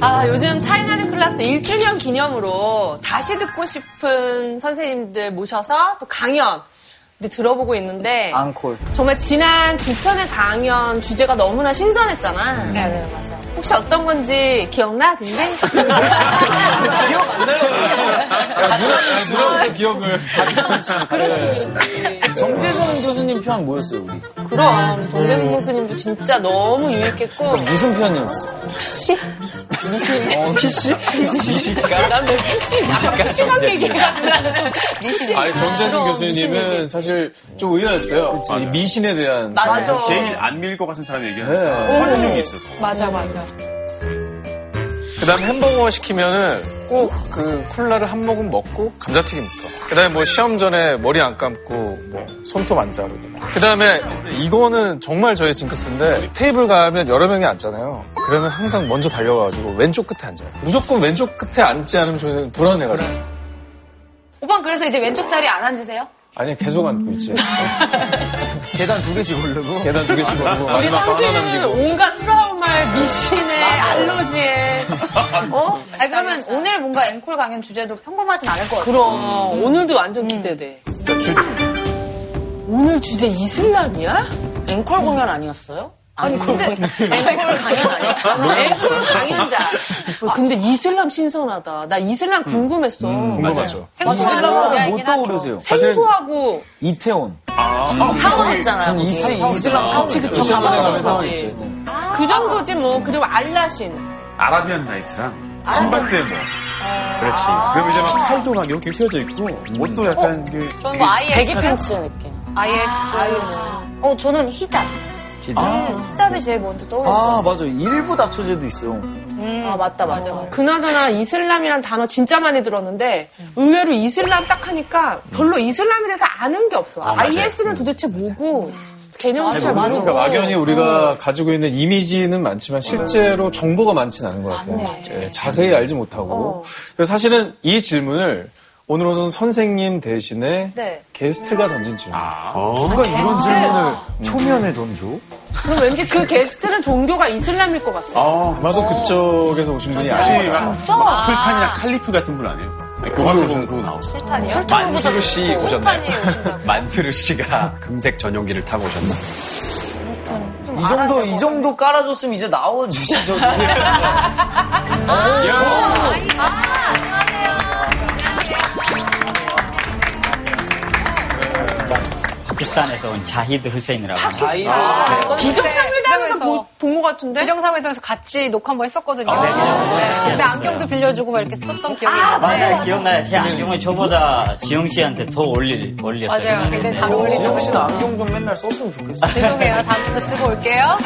아, 요즘 차이나는 클래스 1주년 기념으로 다시 듣고 싶은 선생님들 모셔서 또 강연 우리 들어보고 있는데 앙콜. 정말 지난 두 편의 강연 주제가 너무나 신선했잖아. 네, 네, 맞아요. 혹시 어떤 건지 기억나? 딘딘? 기억 안 나요, 누가 기억을. 그렇지, 그렇지. 정재성 교수님 편 뭐였어요, 우리? 그럼 정대문 교수님도 진짜 너무 유익했고 무슨 편이었어? PC? 미신? 어, PC? 미식가? 난왜 PC? 나 PC만 얘기해가지고 미신 아니, 정재승 교수님은 사실 좀 의아했어요. 이 미신에 대한. 맞아. 제일 안밀것 같은 사람이 네. 얘기하니까 설득력이 있어서. 맞아, 맞아. 그 다음 햄버거 시키면은 꼭 그 콜라를 한 모금 먹고 감자튀김부터. 그 다음에 뭐 시험 전에 머리 안 감고 뭐 손톱 안 자르고. 그 다음에 이거는 정말 저의 징크스인데 테이블 가면 여러 명이 앉잖아요. 그러면 항상 먼저 달려가가지고 왼쪽 끝에 앉아요. 무조건 왼쪽 끝에 앉지 않으면 저는 불안해가지고. 오빠는 그래서 이제 왼쪽 자리에 안 앉으세요? 아니 계속 앉고 있지. 계단 두 개씩 오르고. 계단 두 개씩 오르고 우리 남기고. 온갖 트라우마에 미신에 알러지에 어? 아니, 그러면 오늘 뭔가 앵콜 강연 주제도 평범하진 않을 것 같아요. 그럼 오늘도 완전 기대돼. 자, 주, 오늘 주제 이슬람이야? 앵콜 공연 아니었어요? 아니 근데 앵콜 강연 아니야? 앵콜 강연자. 아, 근데 이슬람 신선하다. 나 이슬람 궁금했어. 궁금하죠. 이슬람하면 뭐 떠오르세요? 생소하고 이태원. 사원 했잖아요. 이태, 이슬람 사원. 그치 그치 사원이지. 그 정도지 뭐. 그리고 알라신. 아라비안 나이트랑 신밧드 뭐. 그렇지. 그럼 이제 막 칼도 막 이렇게 휘어져 있고, 옷도 약간 그. 저는 뭐 IS. 배기 팬츠 느낌. IS. 어, 저는 히잡. 히잡. 히잡이 제일 먼저 떠오르요 아, 맞아. 일부 다처제도 있어. 아 맞다 맞아. 그나저나 이슬람이란 단어 진짜 많이 들었는데 의외로 이슬람 딱 하니까 별로 이슬람에 대해서 아는 게 없어. IS는 도대체 뭐고 개념도 잘 모르고. 그러니까 막연히 우리가 가지고 있는 이미지는 많지만 실제로 정보가 많지는 않은 것 같아요. 예, 자세히 알지 못하고. 그래서 사실은 이 질문을 오늘 오선 선생님 대신에 네. 게스트가 던진 질문. 누가 이런 질문을 초면에 던져? 그럼 왠지 그 게스트는 종교가 이슬람일 것 같아. 아마도 그쪽에서 오신 분이 혹시 아니에요. 막 술탄이나 칼리프 같은 분 아니에요? 아니, 교과서 보면 그거 나오죠. 만수르 씨 오셨나요? 술탄이. 만수르 씨가 금색 전용기를 타고 오셨나? 이 정도, 이 정도 깔아줬으면 이제 나와주시죠. 파키스탄에서 온 자히드 후세인이라고 자이도. 비정상회담에서 본것 같은데? 비정상회담에서 같이 녹화 한번 했었거든요. 네, 그죠. 네. 근데 안경도 빌려주고 막 이렇게 썼던 기억이 나요. 맞아요. 기억나요. 제 안경을 저보다 지영 씨한테 더 올릴, 올렸어요. 맞아요. 굉장히 잘 어울리는 지영 씨는 안경 좀 맨날 썼으면 좋겠어. 죄송해요. 다음부터 쓰고 올게요.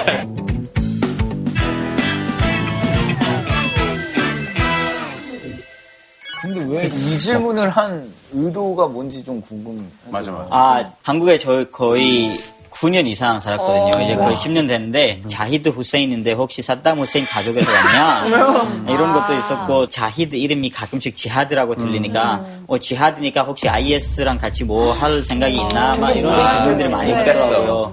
근데 왜 이 질문을 한 의도가 뭔지 좀 궁금해서. 맞아, 맞아. 아, 한국에 저 거의 9년 이상 살았거든요. 어. 이제 거의 10년 됐는데 자히드 후세인인데 혹시 사담 후세인 가족에서 왔냐 이런 것도 있었고 자히드 이름이 가끔씩 지하드라고 들리니까 어 지하드니까 혹시 IS랑 같이 뭐 할 생각이 있나 막 이런 질문들이 많이 있더라고요.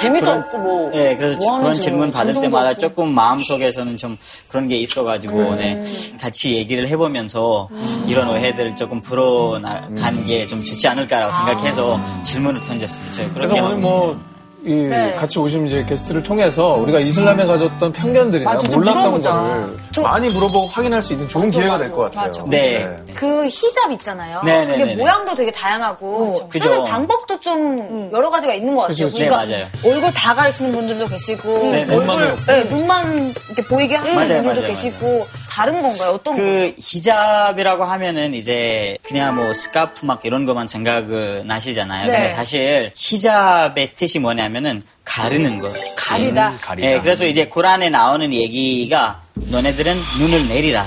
재미도 없고 뭐. 네, 그래서 뭐 그런 하는지 질문 받을 때마다 없고. 조금 마음속에서는 좀 그런 게 있어가지고, 네, 같이 얘기를 해보면서 이런 오해들을 조금 풀어나간 게좀 좋지 않을까라고 생각해서 질문을 던졌습니다. 그래서 오늘 뭐, 이 네. 같이 오신 이제 게스트를 통해서 우리가 이슬람에 가졌던 편견들이나 맞아, 좀 몰랐던. 거를 많이 물어보고 확인할 수 있는 좋은 기회가 될 것 같아요. 네. 그 히잡 있잖아요. 네, 네, 그게 네, 네. 모양도 되게 다양하고 그죠. 쓰는 방법도 좀 여러 가지가 있는 것 같아요. 그죠, 네, 그러니까 맞아요. 얼굴 다 가리시는 분들도 계시고 네, 네. 얼굴. 네, 눈만 이렇게 보이게 하시는 맞아요, 분들도 맞아요, 계시고 다른 건가요? 어떤 건가요? 그 히잡이라고 하면은 이제 그냥 뭐 스카프 막 이런 것만 생각 나시잖아요. 네. 근데 사실 히잡의 뜻이 뭐냐면 은 가르는 거. 가리다. 가리다. 예, 그래서 이제 쿠란에 나오는 얘기가 너네들은 눈을 내리라.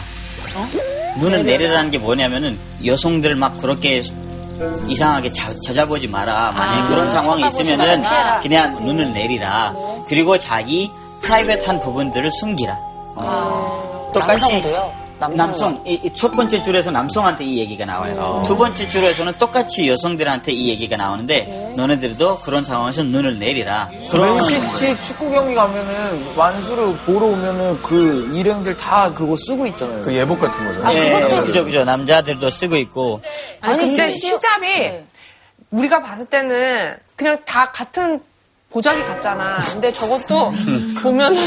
눈을 내리라는 게 뭐냐면은 여성들 막 그렇게 이상하게 자, 찾아보지 마라. 만약에 그런 상황이 있으면은 마라. 그냥 눈을 내리라. 그리고 자기 프라이빗한 부분들을 숨기라. 어. 똑같이 남성. 이, 이첫 번째 줄에서 남성한테 이 얘기가 나와요. 두 번째 줄에서는 똑같이 여성들한테 이 얘기가 나오는데 너네들도 그런 상황에서 눈을 내리라. 그런 맨시티 축구 경기 가면은 완수를 보러 오면은 그 일행들 다 그거 쓰고 있잖아요. 그 예복 같은 거죠. 예, 그죠 그죠 남자들도 쓰고 있고 아니, 근데 심지어- 히잡이 네. 우리가 봤을 때는 그냥 다 같은 보자기 같잖아. 근데 저것도 보면은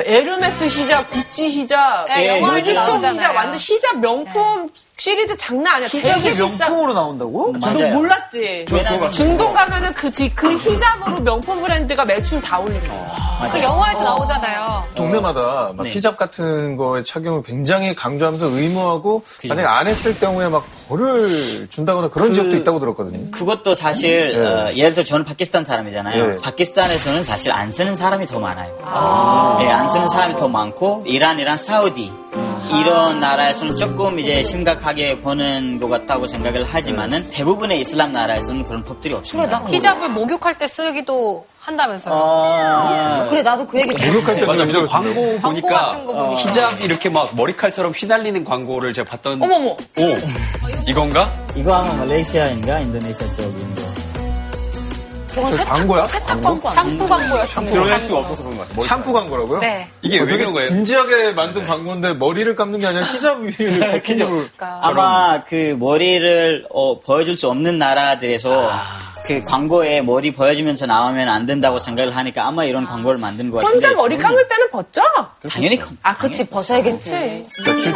에르메스 히잡, 구찌 히잡, 네, 루이비통 나오잖아요. 히잡, 완전 히잡 명품 시리즈 장난 아니야. 비싸. 명품으로 나온다고? 너 맞아요. 몰랐지? 왜냐면 중동 가면은 그, 지- 그 히잡으로 명품 브랜드가 매출 다 올리는 거야. 그 영화에도 나오잖아요. 동네마다 막 네. 히잡 같은 거의 착용을 굉장히 강조하면서 의무하고 만약에 안 했을 경우에 막 벌을 준다거나 그런 그- 지역도 있다고 들었거든요. 그것도 사실 예. 어, 예를 들어 저는 파키스탄 사람이잖아요. 예. 파키스탄에서는 사실 안 쓰는 사람이 더 많아요. 예, 안 쓰는 사람이 더 많고 이란이랑 사우디 이런 나라에서는 조금 이제 심각하게 보는 것 같다고 생각을 하지만은 대부분의 이슬람 나라에서는 그런 법들이 그래, 없습니다. 나 히잡을 목욕할 때 쓰기도 한다면서요. 어, 그래, 나도 그 얘기 목욕할 때 맞아, 그그 광고 보니까 보니까. 히잡 이렇게 막 머리칼처럼 휘날리는 광고를 제가 봤던. 어머머. 오, 이건가? 이거 아마 말레이시아인가 인도네시아 쪽인 거. 광고야? 세탁 광고 샴푸 광고였습니다. 드러낼 수가 없어서 그런 것 같아요. 샴푸 광고라고요? 네. 이게 왜 그런 거예요? 진지하게 만든 광고인데 머리를 감는 게 아니라 히잡 위에 거품을 아마 그 머리를 어, 보여줄 수 없는 나라들에서 그 광고에 머리 보여주면서 나오면 안 된다고 생각을 하니까 아마 이런 광고를 만든 것 같은데 혼자 머리 감을 때는 벗죠? 당연히 그- 아, 그치, 벗어야겠지. 그치.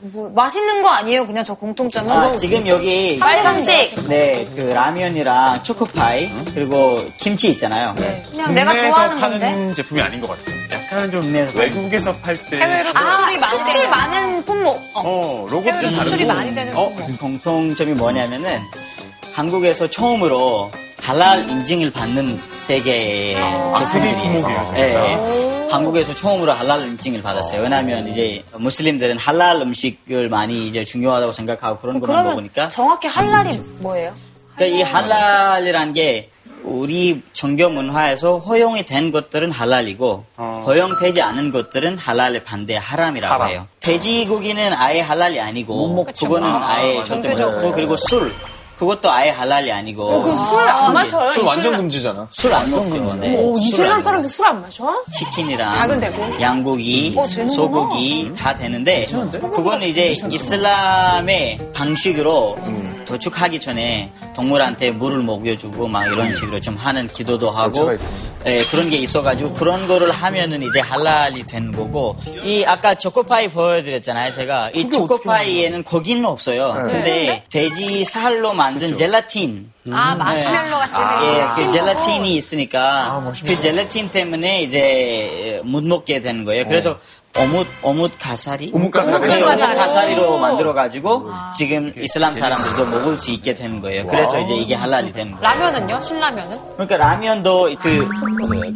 뭐, 맛있는 거 아니에요, 그냥 저 공통점은? 아, 지금 여기 빨간색. 네, 그 라면이랑 초코파이 그리고 김치 있잖아요. 그냥 내가 국내에서 좋아하는 파는 건데. 제품이 아닌 것 같아요. 약간 좀 국내에서 외국에서 팔 때. 해외로 수출이 많은, 수출 많은 품목. 어. 어, 로고도 해외로 좀 다르고. 수출이 많이 되는 어, 품목. 공통점이 뭐냐면은 한국에서 처음으로 할랄 인증을 받는 세계의 아, 세계 제품들이에요. 품목이에요. 예, 예. 한국에서 처음으로 할랄 인증을 받았어요. 왜냐하면 이제 무슬림들은 할랄 음식을 많이 이제 중요하다고 생각하고 그런 그러면 먹으니까. 정확히 할랄이 뭐예요? 그러니까 이 할랄이라는 게 우리 종교 문화에서 허용이 된 것들은 할랄이고 허용되지 않은 것들은 할랄에 반대 하람이라고 하람. 해요. 돼지고기는 아예 할랄이 아니고 그거는 아, 예 절대 못. 먹고 그리고 술 그것도 아예 할랄이 아니고 그럼 술안 마셔요? 술 완전 금지잖아. 술 안 먹죠. 네. 오, 이슬람 안 사람들 술 안 마셔? 치킨이랑 닭은 되고? 양고기, 어. 소고기 다 되는데 그거는 이제 이슬람의 방식으로 도축하기 전에 동물한테 물을 먹여주고 막 이런 식으로 좀 하는 기도도 하고. 예, 그런 게 있어가지고 그런 거를 하면은 이제 할랄이 되는 거고 이 아까 초코파이 보여드렸잖아요 제가. 이 초코파이에는 고기는 없어요. 근데 돼지 살로 만든 젤라틴. 아, 마시멜로 같이 예, 그 젤라틴이 있으니까 그 젤라틴 때문에 이제 못 먹게 되는 거예요. 그래서 어묵 어묵 가사리 어묵 가사리. 네, 어묵 가사리로 만들어 가지고 지금 이슬람 사람들도 먹을 수 있게 되는 거예요. 그래서 이제 이게 할랄이 되는 거예요. 라면은요? 신라면은? 그러니까 라면도 그,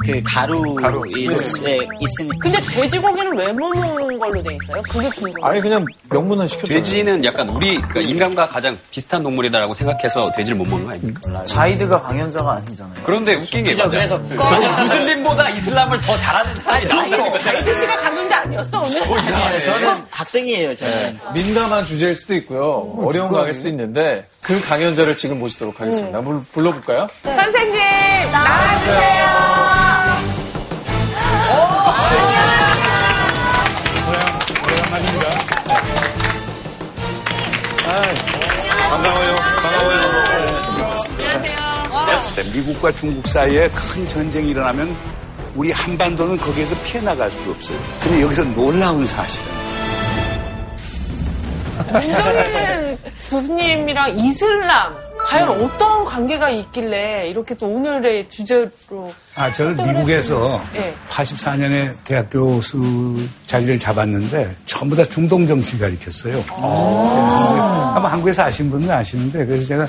그 가루, 가루, 있, 예, 있으니 근데 돼지고기는 왜못 먹는 걸로 돼 있어요? 그게 궁금해요. 아니 그냥 명문은 시켜줘. 돼지는 약간 우리 그러니까 인간과 가장 비슷한 동물이라고 생각해서 돼지를 못 먹는 거 아닙니까? 자이드가 강연자가 아니잖아요. 그런데 웃긴 게? 맞아요. 그래서 저는 무슬림보다 이슬람을 더 잘하는 사람이 나온다는 거죠. 자이드 씨가 강연자 아니었어, 오늘? 아니에요. 저는 학생이에요. 저는. 민감한 주제일 수도 있고요. 어려운 강일 수도 있는데 그 강연자를 지금 모시도록 하겠습니다. 불- 불러볼까요? 선생님, 나와주세요. 오래간만입니다. 반가워요. 반가워요. 미국과 중국 사이에 큰 전쟁이 일어나면 우리 한반도는 거기에서 피해 나갈 수가 없어요. 근데 여기서 놀라운 사실은 문정인 교수님이랑 이슬람, 과연 어떤 관계가 있길래 이렇게 또 오늘의 주제로. 아, 저는 미국에서 네. 84년에 대학 교 수 자리를 잡았는데 전부 다 중동 정치 가르쳤어요. 아 마 한국에서 아시는 분은 아시는데 그래서 제가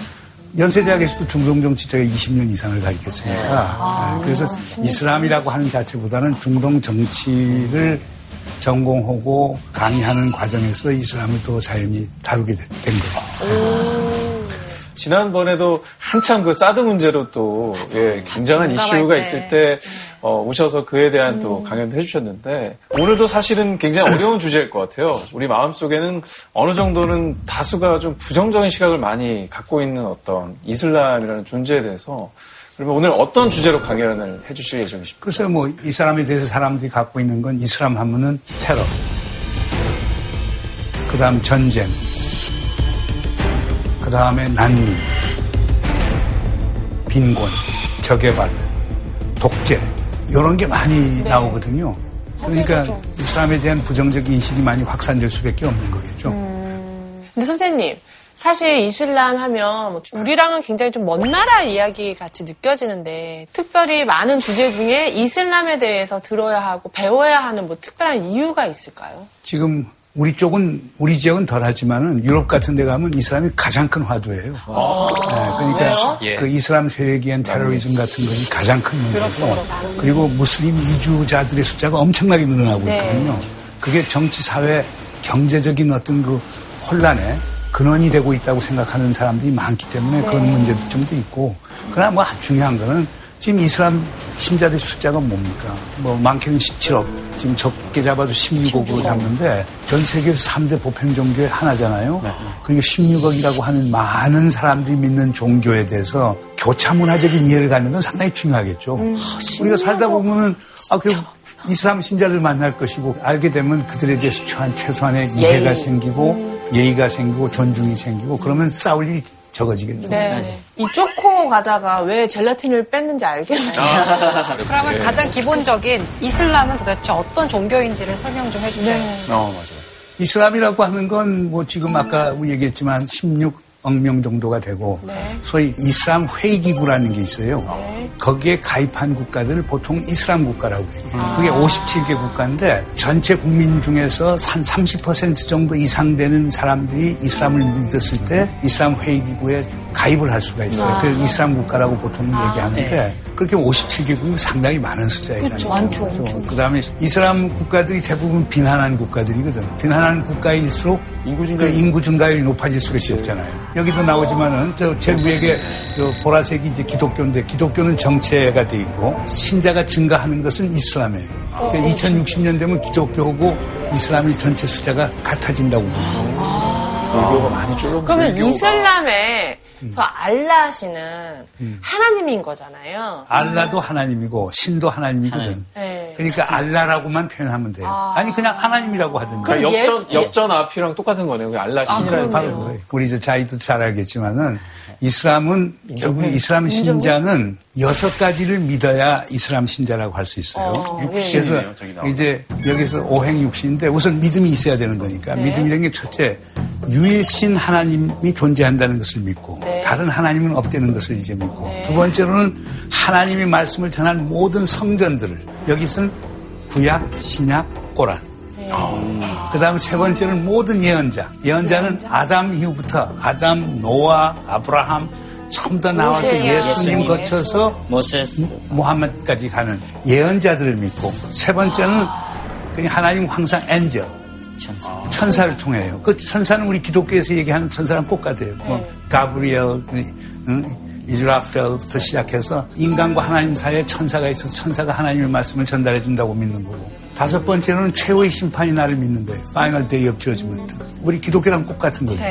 연세대학에서도 중동 정치 제가 20년 이상을 가르쳤으니까 네, 그래서 이슬람이라고 하는 자체보다는 중동 정치를 전공하고 강의하는 과정에서 이슬람을 더 자연히 다루게 된 거예요. 지난번에도 한참 그 사드 문제로 또 예, 굉장한 이슈가 때. 있을 때 어, 오셔서 그에 대한 또 강연도 해주셨는데 오늘도 사실은 굉장히 어려운 주제일 것 같아요. 우리 마음 속에는 어느 정도는 다수가 좀 부정적인 시각을 많이 갖고 있는 어떤 이슬람이라는 존재에 대해서 그러면 오늘 어떤 주제로 강연을 해주실 예정이십니까? 글쎄요, 뭐, 이 사람에 대해서 사람들이 갖고 있는 건 이슬람 하면은 테러. 그 다음 전쟁. 그 다음에 난민. 빈곤. 저개발. 독재. 이런 게 많이 나오거든요. 그러니까 이슬람에 대한 부정적 인식이 많이 확산될 수밖에 없는 거겠죠. 근데 선생님, 사실 이슬람 하면 뭐 우리랑은 굉장히 좀 먼 나라 이야기 같이 느껴지는데 특별히 많은 주제 중에 이슬람에 대해서 들어야 하고 배워야 하는 뭐 특별한 이유가 있을까요? 지금 우리 쪽은 우리 지역은 덜하지만은 유럽 같은 데 가면 이슬람이 가장 큰 화두예요. 네, 그러니까 왜요? 그 이슬람 세력에 의한 테러리즘 같은 것이 가장 큰 문제고 그리고 무슬림 이주자들의 숫자가 엄청나게 늘어나고 네. 있거든요. 그게 정치 사회 경제적인 어떤 그 혼란에 근원이 되고 있다고 생각하는 사람들이 많기 때문에 그런 문제점도 있고 그러나 뭐 중요한 거는 지금 이슬람 신자들 숫자가 뭡니까? 뭐 많게는 17억, 지금 적게 잡아도 16억으로 잡는데 전 세계에서 3대 보편 종교의 하나잖아요. 그러니까 16억이라고 하는 많은 사람들이 믿는 종교에 대해서 교차 문화적인 이해를 갖는 건 상당히 중요하겠죠. 우리가 살다 보면은 아, 그 이슬람 신자들 만날 것이고 알게 되면 그들에 대해서 최한 최소한의 이해가 생기고 예의가 생기고 존중이 생기고 그러면 싸울 일이 적어지겠죠. 네. 이 초코 과자가 왜 젤라틴을 뺐는지 알겠네요. 그러면 가장 기본적인 이슬람은 도대체 어떤 종교인지를 설명 좀 해주세요. 어, 맞아요. 이슬람이라고 하는 건 뭐 지금 아까 우리 얘기했지만 16 억명 정도가 되고 네. 소위 이슬람 회의기구라는 게 있어요. 거기에 가입한 국가들을 보통 이슬람 국가라고 해요. 그게 57개 국가인데 전체 국민 중에서 한 30% 정도 이상 되는 사람들이 이슬람을 믿었을 때 이슬람 회의기구에 가입을 할 수가 있어요. 그걸 이슬람 국가라고 보통 얘기하는데 그렇게 57개국이 상당히 많은 숫자예요. 많죠. 그 다음에 이슬람 국가들이 대부분 빈한한 국가들이거든. 빈한한 국가일수록 인구 증가 인구 증가율이 높아질 수밖에 없잖아요. 여기도 나오지만은 저 제 위에 저 보라색이 이제 기독교인데 기독교는 정체가 돼 있고 신자가 증가하는 것은 이슬람이에요. 그러니까 2060년 되면 기독교고 이슬람이 전체 숫자가 같아진다고 봅니다. 불교가 많이 줄어. 그러면 이슬람에 저 알라시는 하나님인 거잖아요. 알라도 하나님이고 신도 하나님이거든. 네. 그러니까 알라라고만 표현하면 돼요. 아 니 그냥 하나님이라고 하든지. 그러니까 역전, 예수- 역전 앞이랑 똑같은 거네요. 그 알라 신이라는 바로 게. 그거예요. 우리 저 자이도 잘 알겠지만은 이슬람은 결국 이슬람 신자는 여섯 가지를 믿어야 이슬람 신자라고 할 수 있어요. 그래서 이제 여기서 오행 육신인데 우선 믿음이 있어야 되는 거니까 믿음이라는 게 첫째 유일신 하나님이 존재한다는 것을 믿고 다른 하나님은 없다는 것을 이제 믿고 두 번째로는 하나님의 말씀을 전한 모든 성전들을 여기서는 구약, 신약, 꼬란 그 다음 세 번째는 모든 예언자. 예언자는 아담 이후부터 아담, 노아, 아브라함 처음 다 나와서 예수님 거쳐서 모세스 무함mad까지 가는 예언자들을 믿고 세 번째는 그냥 하나님 황상 엔젤 천사. 천사 를 통해요. 그 천사는 우리 기독교에서 얘기하는 천사랑 똑같아요. 뭐 가브리엘, 응? 이즈라펠부터 시작해서 인간과 하나님 사이에 천사가 있어서 천사가 하나님의 말씀을 전달해 준다고 믿는 거고 다섯 번째로는 최후의 심판이 나를 믿는 거예요. Final Day of Judgment. 우리 기독교랑 똑같은 거죠.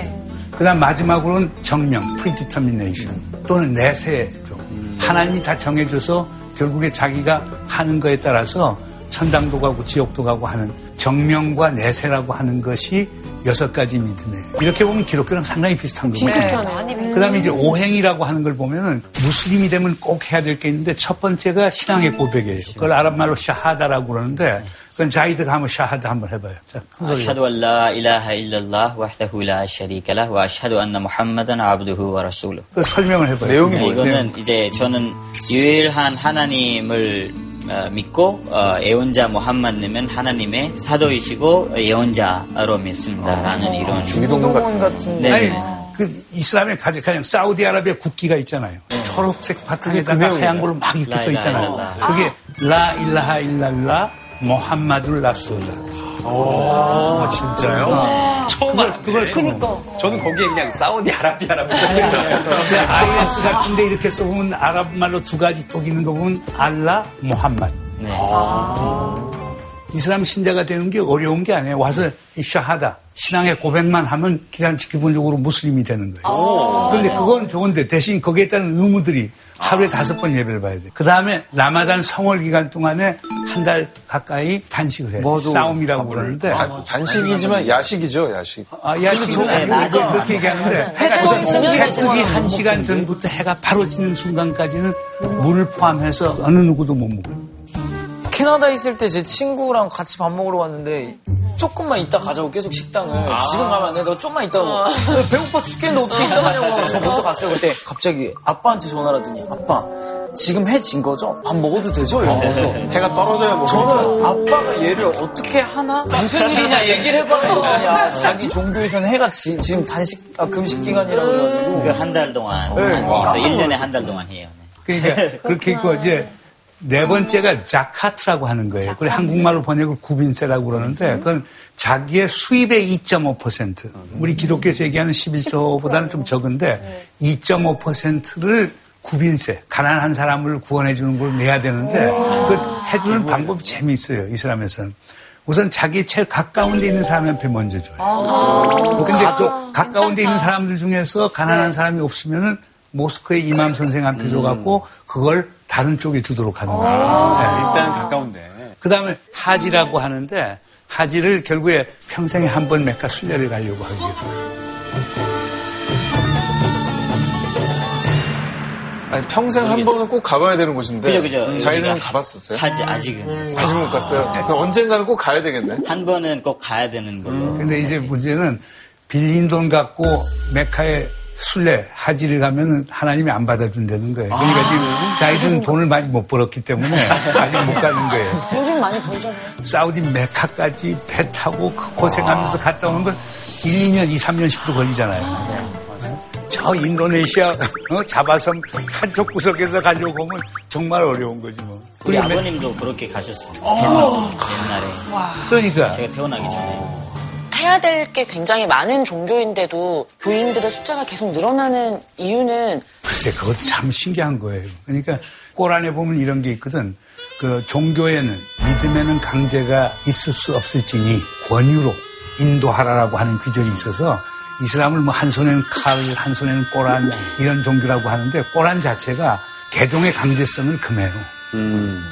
그다음 마지막으로는 정명, predetermination 또는 내세죠. 하나님이 다 정해줘서 결국에 자기가 하는 거에 따라서 천당도 가고 지옥도 가고 하는 정명과 내세라고 하는 것이 여섯 가지 믿음에 이렇게 보면 기독교랑 상당히 비슷한 거예요. 네. 비슷하네. 그다음에 이제 오행이라고 하는 걸 보면은 무슬림이 되면 꼭 해야 될 게 있는데 첫 번째가 신앙의 고백이에요. 그걸 아랍말로 샤하다라고 그러는데 그건 자이드가 한번 샤하다 한번 해봐요. 자, 아샤두 알라 일라하 일랄라 와흐다후 라 샤리카라 와 아샤두 안나 무함마단 아브두후 와 라술. 그 설명을 해봐요. 내용이 뭐예요? 이거는 이제 저는 유일한 하나님을 믿고 어, 예언자 무함mad님은 하나님의 사도이시고 예언자로 믿습니다라는 이런 주기도문 같은 네. 아니, 그 이슬람의 가장, 가장 사우디아라비아 국기가 있잖아요. 초록색 바탕에다가 하얀 걸로 막 이렇게 라써 있잖아요. 그게 라 일라하 일랄라 모함마둘 라술라. 오, 진짜요? 처음 알았어요. 그걸 그니까. 저는 거기에 그냥 사우디 아라비아라고 근데 생각했잖아요. IS 같은데 이렇게 써보면 아랍 말로 두 가지 또 있는 거 보면 알라, 모함마드. 네. 이슬람 신자가 되는 게 어려운 게 아니에요. 와서 이 샤하다 신앙의 고백만 하면 그냥 기본적으로 무슬림이 되는 거예요. 그런데 그건 좋은데 대신 거기에 따른 의무들이 하루에 다섯 번 예배를 봐야 돼. 그 다음에 라마단 성월 기간 동안에 한 달 가까이 단식을 해요. 싸움이라고 그러는데. 단- 단식이지만 야식이죠, 야식. 아, 야, 지금 네, 낮에. 그렇게 얘기하는데 해가 뜨기 한 시간 전부터 해가 바로 지는 순간까지는 물을 포함해서 어느 누구도 못 먹어요. 캐나다에 있을 때 제 친구랑 같이 밥 먹으러 갔는데 조금만 이따 가자고 계속 식당을 지금 가면 안 돼. 너 좀만 이따 가. 배고파 죽겠는데 어떻게 이따 가냐고. 저 먼저 갔어요. 그때 갑자기 아빠한테 전화를 하더니 아빠 지금 해 진 거죠? 밥 먹어도 되죠? 이러면서 해가 떨어져야 먹 저는 아빠가 얘를 어떻게 하나? 무슨 일이냐 얘기를 해봐라 이러더니 아, 자기 종교에서는 해가 지, 금 단식 아, 금식 기간이라고 그래가지고 그 한 달 동안. 네. 그래서 깜짝 1년에 한 달 동안 해요. 네. 그러니까 그렇게 있고 이제 네 번째가 자카트라고 하는 거예요. 그래 한국말로 번역을 구빈세라고 그러는데 그건 자기의 수입의 2.5% 우리 기독교에서 얘기하는 11조보다는 좀 적은데 2.5%를 구빈세 가난한 사람을 구원해 주는 걸 내야 되는데 그 해주는 방법이 재미있어요 이슬람에서는. 우선 자기 제일 가까운 데 있는 사람한테 먼저 줘요. 근데 그 가까운 데 있는 사람들 중에서 가난한 사람이 없으면은 모스크에 이맘 선생한테 줘갖고 그걸 다른 쪽에 주도록 하는 거예요. 네. 일단 가까운데. 그 다음에 하지라고 하는데 하지를 결국에 평생에 한 번 메카 순례를 가려고 하기 위해서. 아니, 평생 한 번은 꼭 가봐야 되는 곳인데. 그죠, 그죠. 자기는 여기가 가봤었어요? 하지, 아직은. 아직 못 갔어요. 그럼 언젠가는 꼭 가야 되겠네. 한 번은 꼭 가야 되는 걸로. 근데 이제 문제는 빌린 돈 갖고 메카에 순례 하지를 가면 하나님이 안 받아준다는 거예요. 그러니까 지금 자기들은 돈을 많이 못 벌었기 때문에 아직 못 가는 거예요. 요즘 많이 벌잖아요. 사우디 메카까지 배 타고 그 고생하면서 갔다 오는 건 1, 2년, 2, 3년씩도 걸리잖아요. 저 인도네시아 어, 자바섬 한쪽 구석에서 가려고 하면 정말 어려운 거지 뭐. 우리 아버님도 그렇게 가셨습니다. 어. 옛날에. 그러니까 제가 태어나기 전에. 해야 될 게 굉장히 많은 종교인데도 교인들의 숫자가 계속 늘어나는 이유는 글쎄, 그것도 참 신기한 거예요. 그러니까 꼬란에 보면 이런 게 있거든. 그 종교에는 믿음에는 강제가 있을 수 없을지니 권유로 인도하라라고 하는 규절이 있어서 이슬람을 뭐 한 손에는 칼, 한 손에는 꼬란 이런 종교라고 하는데 꼬란 자체가 개종의 강제성은 금해요. 음,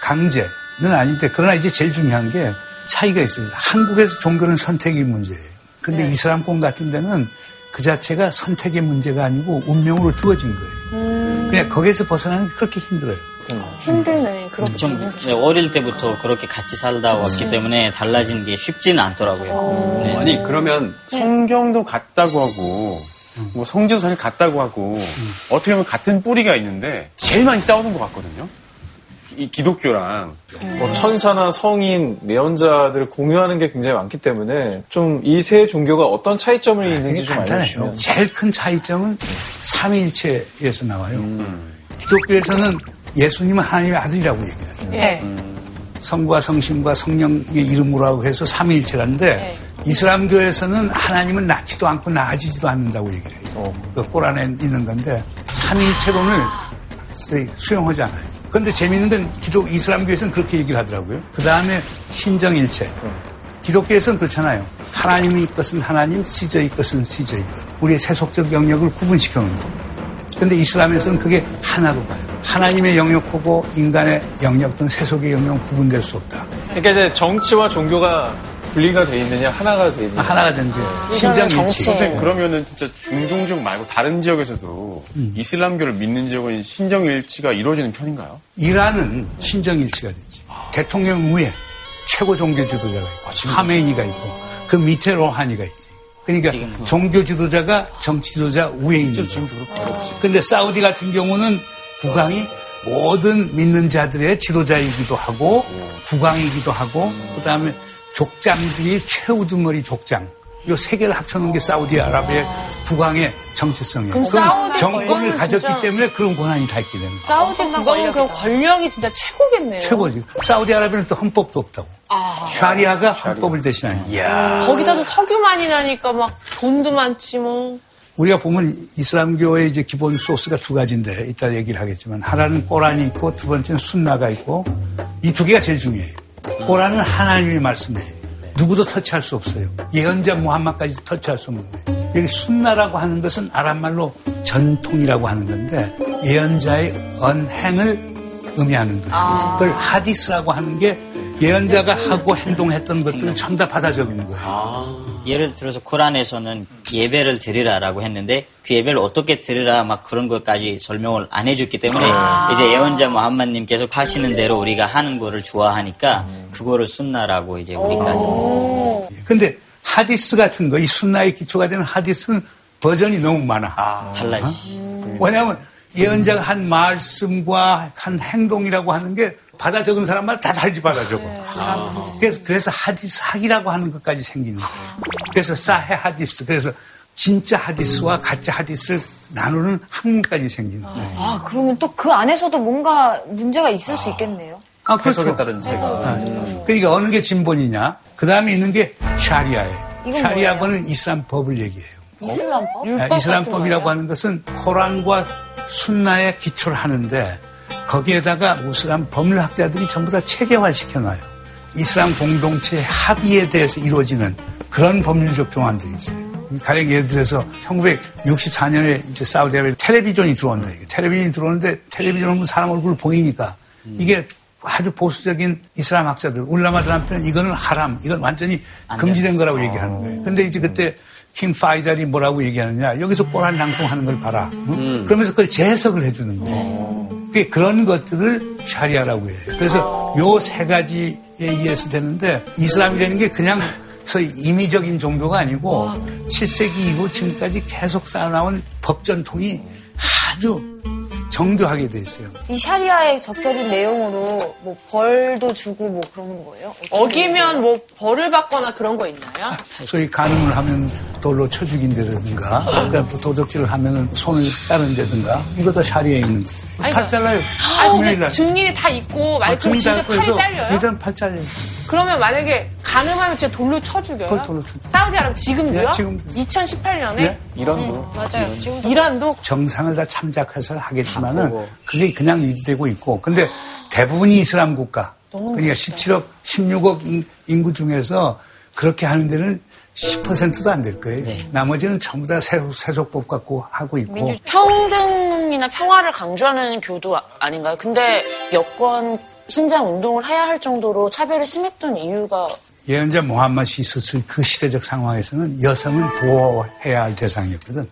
강제는 아닌데 그러나 이제 제일 중요한 게 차이가 있어요. 한국에서 종교는 선택의 문제예요. 근데 이슬람권 같은 데는 그 자체가 선택의 문제가 아니고 운명으로 주어진 거예요. 그냥 거기에서 벗어나는 게 그렇게 힘들어요. 힘들네. 그렇게. 좀 어릴 때부터 그렇게 같이 살다 왔기 때문에 달라지는 게 쉽지는 않더라고요. 네. 아니 그러면 성경도 같다고 하고 뭐 성지도 사실 같다고 하고 어떻게 보면 같은 뿌리가 있는데 제일 많이 싸우는 것 같거든요. 이 기독교랑 뭐 천사나 성인, 내연자들을 공유하는 게 굉장히 많기 때문에 좀 이 세 종교가 어떤 차이점이 있는지 좀 간단해요. 알려주시면. 제일 큰 차이점은 삼위일체에서 나와요. 기독교에서는 예수님은 하나님의 아들이라고 얘기를 하죠. 네. 성과 성심과 성령의 이름으로 해서 삼위일체라는데 이슬람교에서는 하나님은 낳지도 않고 나아지지도 않는다고 얘기를 해요. 그 꼬란에 있는 건데 삼위일체론을 수용하지 않아요. 그런데 재미있는 건 기독 이슬람교에서는 그렇게 얘기를 하더라고요. 그 다음에 신정일체. 기독교에서는 그렇잖아요. 하나님의 것은 하나님, 시저의 것은 시저의 것. 우리의 세속적 영역을 구분시켜 놓는 겁니다. 근데 이슬람에서는 그게 하나로 가요. 하나님의 영역하고 인간의 영역 또는 세속의 영역은 구분될 수 없다. 그러니까 이제 정치와 종교가 분리가 돼 있느냐, 하나가 돼 있느냐. 하나가 된대. 신정일치. 선생님 그러면은 진짜 중동 지역 말고 다른 지역에서도 이슬람교를 믿는 지역은 신정일치가 이루어지는 편인가요? 이란은 신정일치가 됐지. 대통령 위에 최고 종교 지도자가 있고, 하메니가 있고, 그 밑에 로하니가 있지. 그러니까 지금 종교 지도자가 정치 지도자 위에 있는 거죠. 지금 근데 사우디 같은 경우는 국왕이 모든 믿는 자들의 지도자이기도 하고 국왕이기도 하고 그다음에 족장들이 최우두머리 족장 요 세 개를 합쳐놓은 게 사우디아라비아의 국왕의 정체성이에요. 그럼 사우디 정권을 가졌기 진짜- 때문에 그런 권한이 다 있게 되는 거예요. 사우디 국왕은 그럼 권력이 진짜 최고겠네요. 최고지. 사우디아라비아는 또 헌법도 없다고. 샤리아가 헌법을 대신하는 거기다도 석유만이 나니까 막 돈도 많지 뭐. 우리가 보면 이슬람교의 이제 기본 소스가 두 가지인데 이따 얘기를 하겠지만 하나는 꼬란이 있고 두 번째는 순나가 있고 이 두 개가 제일 중요해요. 꼬란은 하나님의 말씀이에요. 누구도 터치할 수 없어요. 예언자 무함마까지 터치할 수 없는 거예요. 여기 순나라고 하는 것은 아랍말로 전통이라고 하는 건데 예언자의 언행을 의미하는 거예요. 그걸 하디스라고 하는 게 예언자가 하고 행동했던 것들을 전부 다 받아 적는 거예요. 예를 들어서 코란에서는 예배를 드리라라고 했는데 그 예배를 어떻게 드리라 막 그런 것까지 설명을 안 해줬기 때문에 이제 예언자 무함mad님께서 하시는 대로 우리가 하는 거를 좋아하니까 그거를 순나라고 이제 우리까지 근데 하디스 같은 거, 이 순나의 기초가 되는 하디스는 버전이 너무 많아. 달라지. 왜냐하면 예언자가 한 말씀과 한 행동이라고 하는 게 받아 적은 사람마다 다 다르게 받아 적어. 그래서, 그래서 하디스 학이라고 하는 것까지 생기는 거예요. 그래서 사해 하디스. 그래서 진짜 하디스와 가짜 하디스를 나누는 학문까지 생기는 거예요. 아, 그러면 또 그 안에서도 뭔가 문제가 있을 수 있겠네요. 아, 그렇죠. 해석에 따른 차이가. 아, 그러니까 어느 게 진본이냐? 그 다음에 있는 게 샤리아예요. 이건 샤리아권은 이슬람 법을 얘기해요. 이슬람법? 아, 이슬람법이라고 하는 것은 코란과 순나에 기초를 하는데 거기에다가 무슬람 법률학자들이 전부 다 체계화 시켜놔요. 이슬람 공동체 합의에 대해서 이루어지는 그런 법률적 조항들이 있어요. 가령 예를 들어서 1964년에 이제 사우디아라비아 텔레비전이 들어온다. 이게. 텔레비전이 들어오는데 텔레비전 보면 사람 얼굴 보이니까 이게 아주 보수적인 이슬람 학자들, 울라마들한테는 이거는 하람, 이건 완전히 금지된 거라고 얘기하는 거예요. 근데 이제 그때 킹 파이잘이 뭐라고 얘기하느냐, 여기서 꼬란 낭송하는 걸 봐라. 응? 그러면서 그걸 재해석을 해주는 거예요. 그런 것들을 샤리아라고 해요. 그래서 요 세 가지에 의해서 되는데 이슬람이라는 게 그냥 소위 임의적인 종교가 아니고 7세기 이후 지금까지 계속 쌓아나온 법 전통이 아주 정교하게 돼 있어요. 이 샤리아에 적혀진 내용으로 뭐 벌도 주고 뭐 그러는 거예요? 어기면 뭐 벌을 받거나 그런 거 있나요? 소위 간음을 하면 돌로 쳐 죽인다든가, 도적질을 하면 손을 자른다든가, 이거 다 샤리아에 있는 거예요. 아니, 팔 잘라요. 아, 근데 금요일 날. 증인이 다 있고 아, 만약에 증인 진짜 거에서 잘려요? 일단 팔 잘려요. 그러면 만약에 가늠하면 진짜 돌로 쳐 죽여요? 그걸 돌로 쳐 죽여요. 사우디아라비아 지금도요? 네, 지금. 2018년에? 네? 이란도. 맞아요. 지금 이란도 정상을 다 참작해서 하겠지만은 그게 그냥 유지되고 있고 근데 대부분이 이슬람 국가 그러니까 17억 16억 인- 인구 중에서 그렇게 하는 데는 10%도 안 될 거예요. 나머지는 전부 다 세속, 세속법 갖고 하고 있고 평등이나 평화를 강조하는 교도 아- 아닌가요? 근데 여권 신장 운동을 해야 할 정도로 차별이 심했던 이유가 예언자 모함mad이 있었을 그 시대적 상황에서는 여성은 보호해야 할 대상이었거든.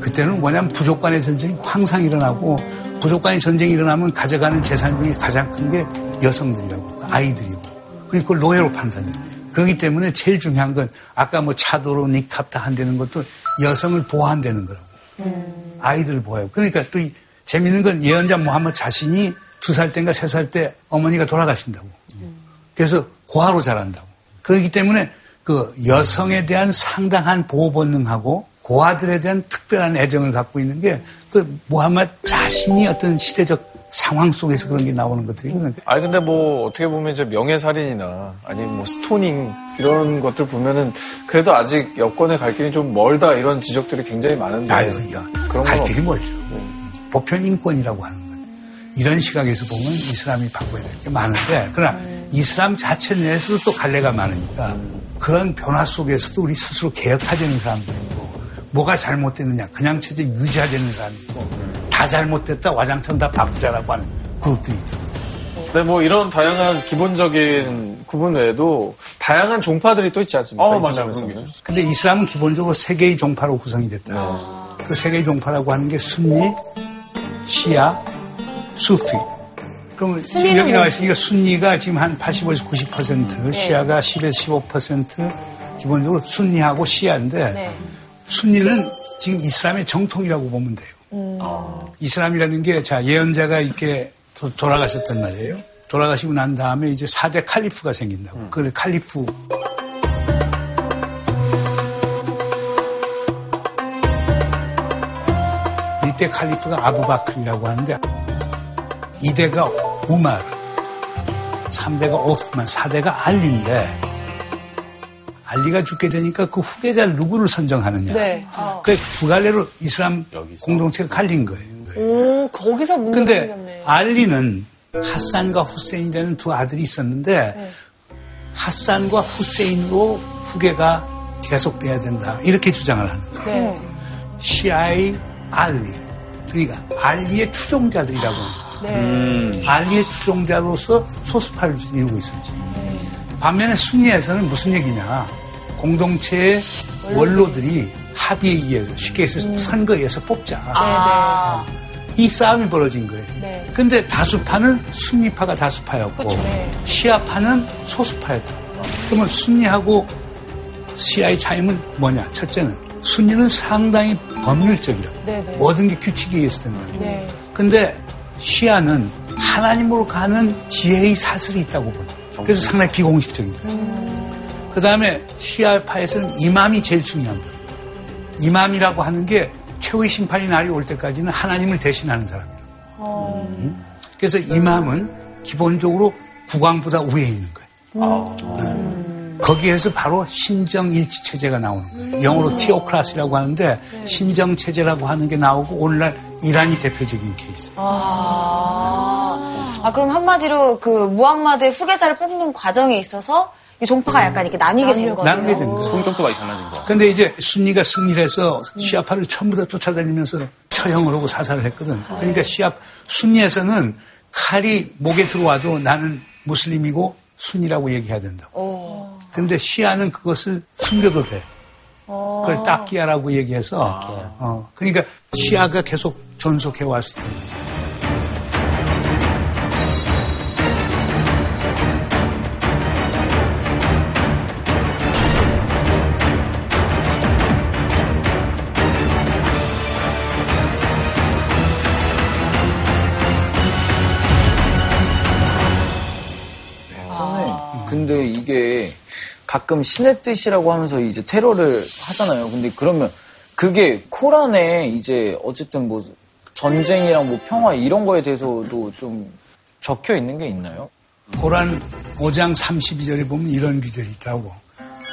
그때는 뭐냐면 부족 간의 전쟁이 항상 일어나고 부족 간의 전쟁이 일어나면 가져가는 재산 중에 가장 큰 게 여성들이라고 아이들이고 그리고 그걸 노예로 판단해요. 그렇기 때문에 제일 중요한 건 아까 뭐 차도로 니캅 다 한다는 것도 여성을 보호한다는 거라고. 아이들을 보호해요. 그러니까 또 이- 재밌는 건 예언자 모함med 자신이 두 살 때인가 세 살 때 어머니가 돌아가신다고. 그래서 고아로 자란다고. 그렇기 때문에 그 여성에 대한 상당한 보호 본능하고 고아들에 대한 특별한 애정을 갖고 있는 게 그 모함med 자신이 어떤 시대적 상황 속에서 그런 게 나오는 것들이거든요. 아니 근데 뭐 어떻게 보면 이제 명예살인이나 아니면 뭐 스토닝 이런 것들 보면은 그래도 아직 여권에 갈 길이 좀 멀다 이런 지적들이 굉장히 많은데 아유, 야, 그런 갈건 길이 멀죠. 보편 인권이라고 하는 거예요. 이런 시각에서 보면 이슬람이 바꿔야 될 게 많은데, 그러나 이슬람 자체 내에서도 또 갈래가 많으니까 그런 변화 속에서도 우리 스스로 개혁하자는 사람도 있고, 뭐가 잘못됐느냐, 그냥 체제 유지하자는 사람이 있고, 다 잘못됐다, 와장창 다 바꾸자라고 하는 그룹들이 있고. 근데 뭐 이런 다양한 기본적인 구분 외에도 다양한 종파들이 또 있지 않습니까? 어, 맞아요. 근데 이슬람은 기본적으로 세 개의 종파로 구성이 됐다. 그세 개의 종파라고 하는 게 순니, 시아, 수피. 그럼 지금 여기 나와 뭐- 있으니까 순니가 지금 한 85에서 90%, 시아가 10에서 15%, 기본적으로 순니하고 시아인데 네. 순니는 지금 이슬람의 정통이라고 보면 돼요. 음. 어, 이슬람이라는 게 자 예언자가 이렇게 도, 돌아가셨단 말이에요. 돌아가시고 난 다음에 이제 4대 칼리프가 생긴다고. 음. 그 칼리프. 이때 칼리프가 아부바클이라고 하는데 2대가 우마르, 3대가 오스만, 4대가 알리인데 알리가 죽게 되니까 그 후계자 누구를 선정하느냐. 네. 아. 그 두 갈래로 이슬람 공동체가 갈린 거예요. 오, 거기서 문제가 근데 생겼네. 알리는 핫산과 후세인이라는 두 아들이 있었는데 네. 핫산과 후세인으로 후계가 계속돼야 된다. 이렇게 주장을 하는 거예요. 네. 시아의 알리. 그러니까 알리의 추종자들이라고 합니다. 네. 알리의 추종자로서 소수파를 이루고 있었지. 반면에 순리에서는 무슨 얘기냐. 공동체의 원로들이 합의에 의해서 쉽게 해서 선거에 의해서 뽑자. 아. 이 싸움이 벌어진 거예요. 네. 근데 다수파는 순리파가 다수파였고 네. 시아파는 소수파였다. 그러면 순리하고 시아의 차이는 뭐냐? 첫째는 순리는 상당히 법률적이라고. 네, 네. 모든 게 규칙에 의해서 된다. 네. 근데 시아는 하나님으로 가는 지혜의 사슬이 있다고 보죠. 그래서 상당히 비공식적인 거예요. 그 다음에 시아파에서는 이맘이 제일 중요한 거예요. 이맘이라고 하는 게 최후의 심판이 날이 올 때까지는 하나님을 대신하는 사람이에요. 음. 그래서 이맘은 기본적으로 국왕보다 위에 있는 거예요. 네. 거기에서 바로 신정일치 체제가 나오는 거예요. 영어로 티오크라시라고 하는데 신정 체제라고 하는 게 나오고 오늘날 이란이 대표적인 케이스. 아, 그럼 한마디로 그 무함마드의 후계자를 뽑는 과정에 있어서 이 종파가 약간 이렇게 나뉘게 된 거네요. 나누게 된 거예요. 성격도 많이 달라진 거. 근데 이제 순리가 승리를 해서 시아파를 전부 다 쫓아다니면서 처형을 하고 사살을 했거든. 그러니까 시아 순리에서는 칼이 목에 들어와도 나는 무슬림이고 순이라고 얘기해야 된다고. 근데 시아는 그것을 숨겨도 돼. 그걸 따끼야라고 얘기해서 어, 그러니까 시아가 계속 존속해 왔었던 거 가끔 신의 뜻이라고 하면서 이제 테러를 하잖아요. 근데 그러면 그게 코란에 이제 어쨌든 뭐 전쟁이랑 뭐 평화 이런 거에 대해서도 좀 적혀 있는 게 있나요? 고란 5장 32절에 보면 이런 규절이 있다고.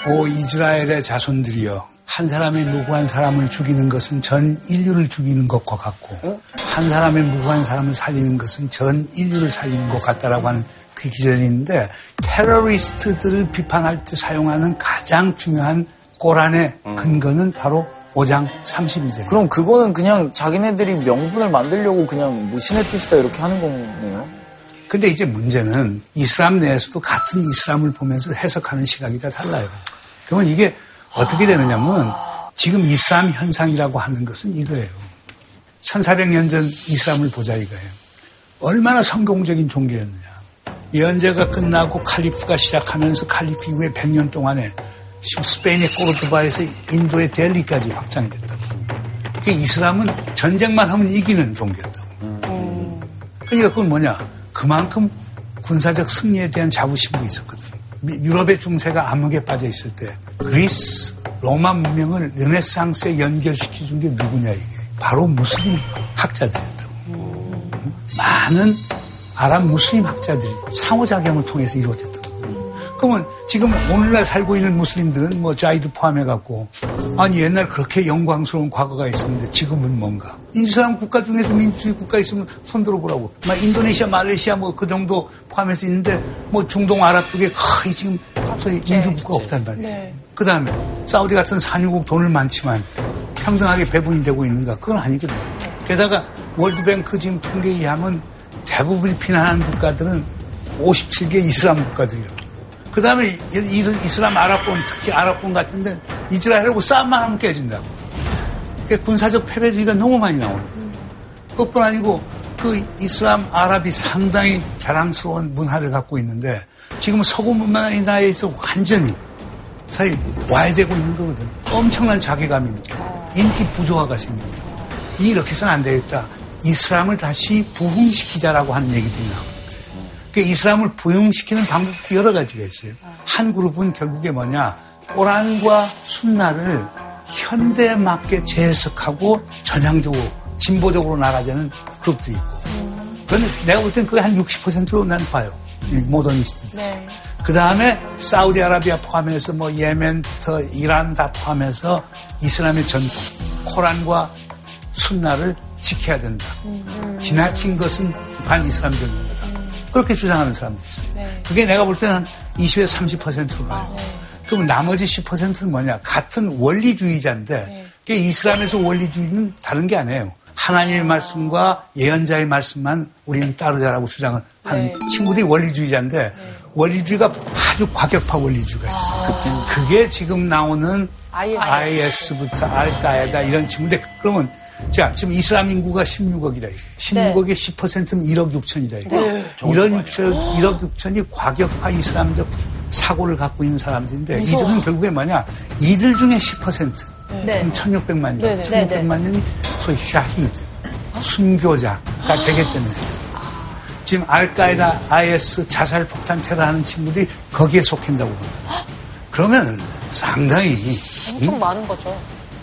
오 이스라엘의 자손들이여 한 사람의 무고한 사람을 죽이는 것은 전 인류를 죽이는 것과 같고 한 사람의 무고한 사람을 살리는 것은 전 인류를 살리는 것 같다라고 하는 그 있는데 테러리스트들을 비판할 때 사용하는 가장 중요한 고란의 근거는 바로 5장 32절. 그럼 그거는 그냥 자기네들이 명분을 만들려고 그냥 뭐 신의 뜻이다 이렇게 하는 거네요. 근데 이제 문제는 이슬람 내에서도 같은 이슬람을 보면서 해석하는 시각이 다 달라요. 그러면 이게 어떻게 되느냐면 지금 이슬람 현상이라고 하는 것은 이거예요. 1400년 전 이슬람을 보자 이거예요. 얼마나 성공적인 종교였느냐. 예언제가 끝나고 칼리프가 시작하면서 칼리프 이후에 100년 동안에 스페인의 꼬르투바에서 인도의 델리까지 확장이 됐다고. 그 이슬람은 전쟁만 하면 이기는 종교였다고. 그러니까 그건 뭐냐. 그만큼 군사적 승리에 대한 자부심도 있었거든. 미- 유럽의 중세가 암흑에 빠져 있을 때 그리스, 로마 문명을 르네상스에 연결시켜 준 게 누구냐 이게. 바로 무슬림 학자들이었다고. 많은 아랍 무슬림 학자들이 상호작용을 통해서 이루어졌던 거예요. 그러면 지금 오늘날 살고 있는 무슬림들은 뭐 자이드 포함해갖고 아니 옛날 그렇게 영광스러운 과거가 있었는데 지금은 뭔가 이슬람 국가 중에서 민주주의 국가 있으면 손들어 보라고 막 인도네시아, 말레이시아 뭐 그 정도 포함해서 있는데 뭐 중동 아랍 쪽에 거의 지금 소위 민주 국가 없단 말이에요. 네. 그 다음에 사우디 같은 산유국 돈을 많지만 평등하게 배분이 되고 있는가? 그건 아니거든. 게다가 월드뱅크 지금 통계에 의하면 대부분 비난하는 국가들은 57개 이슬람 국가들이라고. 그 다음에 이슬람 아랍권, 특히 아랍권 같은데 이스라엘하고 싸움만 하면 깨진다고. 그러니까 군사적 패배주의가 너무 많이 나오는 거예요. 그것뿐 아니고 그 이슬람 아랍이 상당히 자랑스러운 문화를 갖고 있는데 지금 서구 문화의 나라에서 완전히 사실 와해되고 있는 거거든. 엄청난 자괴감입니다. 인지 부조화가 생깁니다. 이렇게 해서는 안 되겠다. 이슬람을 다시 부흥시키자라고 하는 얘기들이 나옵니다. 그 이슬람을 부흥시키는 방법도 여러 가지가 있어요. 한 그룹은 결국에 뭐냐, 꼬란과 순나를 현대에 맞게 재해석하고 전향적으로 진보적으로 나가자는 그룹도 있고. 그런데 내가 볼 땐 그게 한 60%로 난 봐요. 이 모더니스트. 네. 그 다음에 사우디아라비아 포함해서 뭐 예멘부터 이란 다 포함해서 이슬람의 전통, 코란과 순나를 지켜야 된다. 지나친 것은 반이슬람적인 거다. 그렇게 주장하는 사람들이 있어요. 네. 그게 내가 볼 때는 한 20에서 30%로 봐요. 그럼 나머지 10%는 뭐냐? 같은 원리주의자인데 그게 이슬람에서 원리주의는 다른 게 아니에요. 하나님의 말씀과 예언자의 말씀만 우리는 따르자라고 주장을 하는 네. 친구들이 원리주의자인데 원리주의가 아주 과격파 원리주의가 있어요. 그게 지금 나오는 IS. IS부터 알카에다 이런 친구인데 그러면 자 지금 이슬람 인구가 16억이다 이게 16억의 10%는 1억 6천이다 이게 네. 1억 6천 1억 6천이 과격파 이슬람적 사고를 갖고 있는 사람들인데 이들은 결국에 뭐냐 이들 중에 10% 네. 그럼 1600만이다 네, 네. 1600만년이 소위 샤히드 순교자가 되겠다는 거예요 지금 알카에다 IS 자살 폭탄 테러하는 친구들이 거기에 속한다고 봅니다 그러면 상당히 엄청 많은 거죠.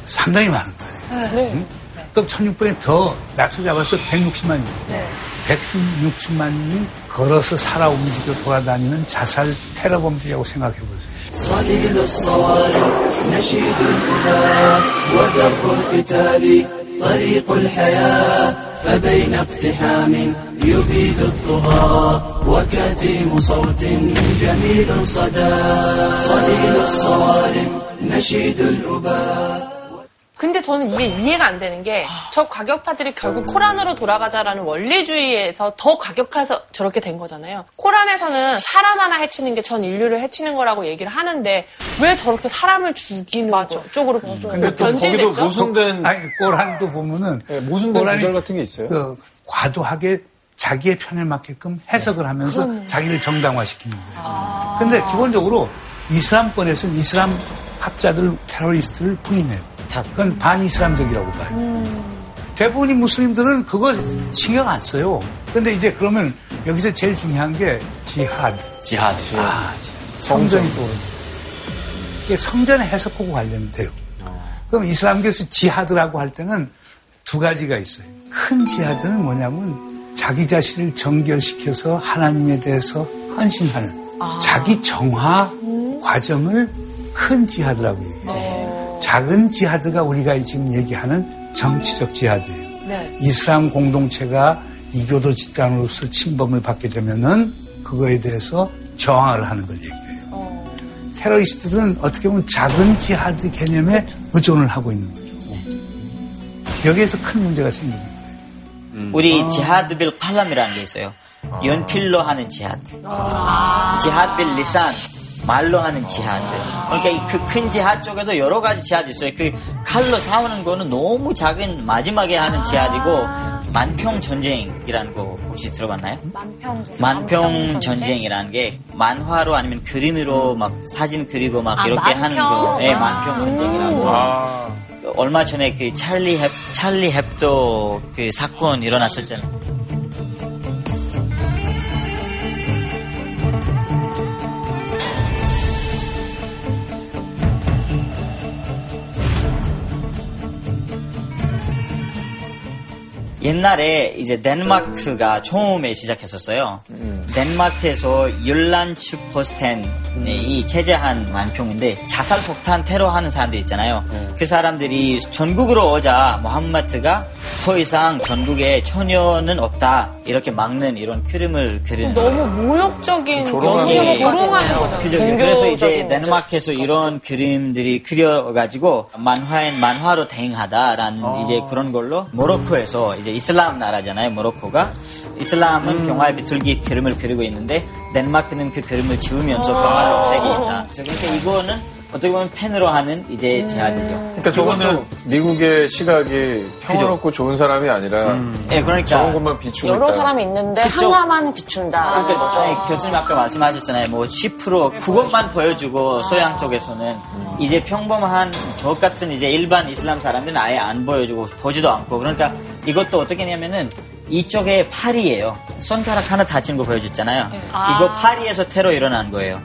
상당히 많은 거예요. 응? 그럼 1600에 더 낮춰 잡아서 160만입니다. 네. 160만이 걸어서 살아 움직여 돌아다니는 자살 테러 범죄라고 생각해 보세요. صليل الصوارم نشيد الهدى ودرب القتال طريق الحياة فبين اقتحام يبيد الطغى وكتيم صوت جميل صدى صليل الصوارم نشيد الأباء 근데 저는 이게 이해가 안 되는 게 저 과격파들이 결국 코란으로 돌아가자라는 원리주의에서 더 과격해서 저렇게 된 거잖아요. 코란에서는 사람 하나 해치는 게 전 인류를 해치는 거라고 얘기를 하는데 왜 저렇게 사람을 죽이는 거 쪽으로 근데 또 변질됐죠? 거기도 모순된 아니 꼬란도 보면은 모순된 꼬란이 구절 같은 게 있어요? 그 과도하게 자기의 편에 맞게끔 해석을 하면서 그럼요. 자기를 정당화시키는 거예요. 근데 기본적으로 이슬람권에서는 이슬람 학자들 테러리스트를 부인해요. 그건 반이슬람적이라고 봐요. 대부분이 무슬림들은 그거 신경 안 써요. 근데 이제 그러면 여기서 제일 중요한 게 지하드. 지하드. 아, 성전이 떠오르는 거예요. 이게 성전의 해석하고 관련돼요. 그럼 이슬람교에서 지하드라고 할 때는 두 가지가 있어요. 큰 지하드는 뭐냐면 자기 자신을 정결시켜서 하나님에 대해서 헌신하는 자기 정화 과정을 큰 지하드라고 얘기해요. 작은 지하드가 우리가 지금 얘기하는 정치적 지하드예요. 네. 이슬람 공동체가 이교도 집단으로서 침범을 받게 되면은 그거에 대해서 저항을 하는 걸 얘기해요. 테러리스트들은 어떻게 보면 작은 지하드 개념에 의존을 하고 있는 거죠. 여기에서 큰 문제가 생깁니다. 우리 지하드 빌 칼람이라는 게 있어요. 연필로 하는 지하드. 지하드 빌 리산. 말로 하는 지하드. 그러니까 그 큰 지하드 쪽에도 여러 가지 지하드 있어요. 그 칼로 싸우는 거는 너무 작은 마지막에 하는 지하드고 만평 전쟁이라는 거 혹시 들어봤나요? 만평 만평 전쟁이라는 게 만화로 아니면 그림으로 막 사진 그리고 막 아, 이렇게 만평. 하는 거. 네, 만평 전쟁이라고. 아. 얼마 전에 그 찰리 헵 찰리 헵도 그 사건 일어났었잖아요. 옛날에 이제 덴마크가 처음에 시작했었어요. 덴마크에서 율란츠 포스텐이 개재한 만평인데 자살 폭탄 테러하는 사람들 있잖아요. 그 사람들이 전국으로 오자 모함마트가 더 이상 전국에 처녀는 없다 이렇게 막는 이런 그림을 그리는 너무 모욕적인 조롱하는 거, 거. 조롱하는 거잖아요. 그죠. 그래서 이제 덴마크에서 이런 그림들이 그려가지고 만화엔 만화로 대응하다라는 이제 그런 걸로 모로코에서 이제 이슬람 나라잖아요. 모로코가 이슬람은 평화의 비둘기 그림을 그리고 있는데 덴마크는 그 그림을 지우면서 평화를 없애기 있다. 그러니까 이거는 어떻게 보면 팬으로 하는 이제 제안이죠. 그러니까 저거는 미국의 시각이 평화롭고 좋은 사람이 아니라 예, 그러니까 저런 것만 비추고 여러 있다. 사람이 있는데 그쪽- 하나만 비춘다. 그러니까 아니, 교수님 아까 말씀하셨잖아요. 뭐 10% 그것만 보여주고 소양 쪽에서는 이제 평범한 저 같은 이제 일반 이슬람 사람들은 아예 안 보여주고 보지도 않고 그러니까 이것도 어떻게 했냐면은 이쪽에 팔이에요. 손가락 하나 다친 거 보여줬잖아요. 아. 이거 파리에서 테러 일어난 거예요.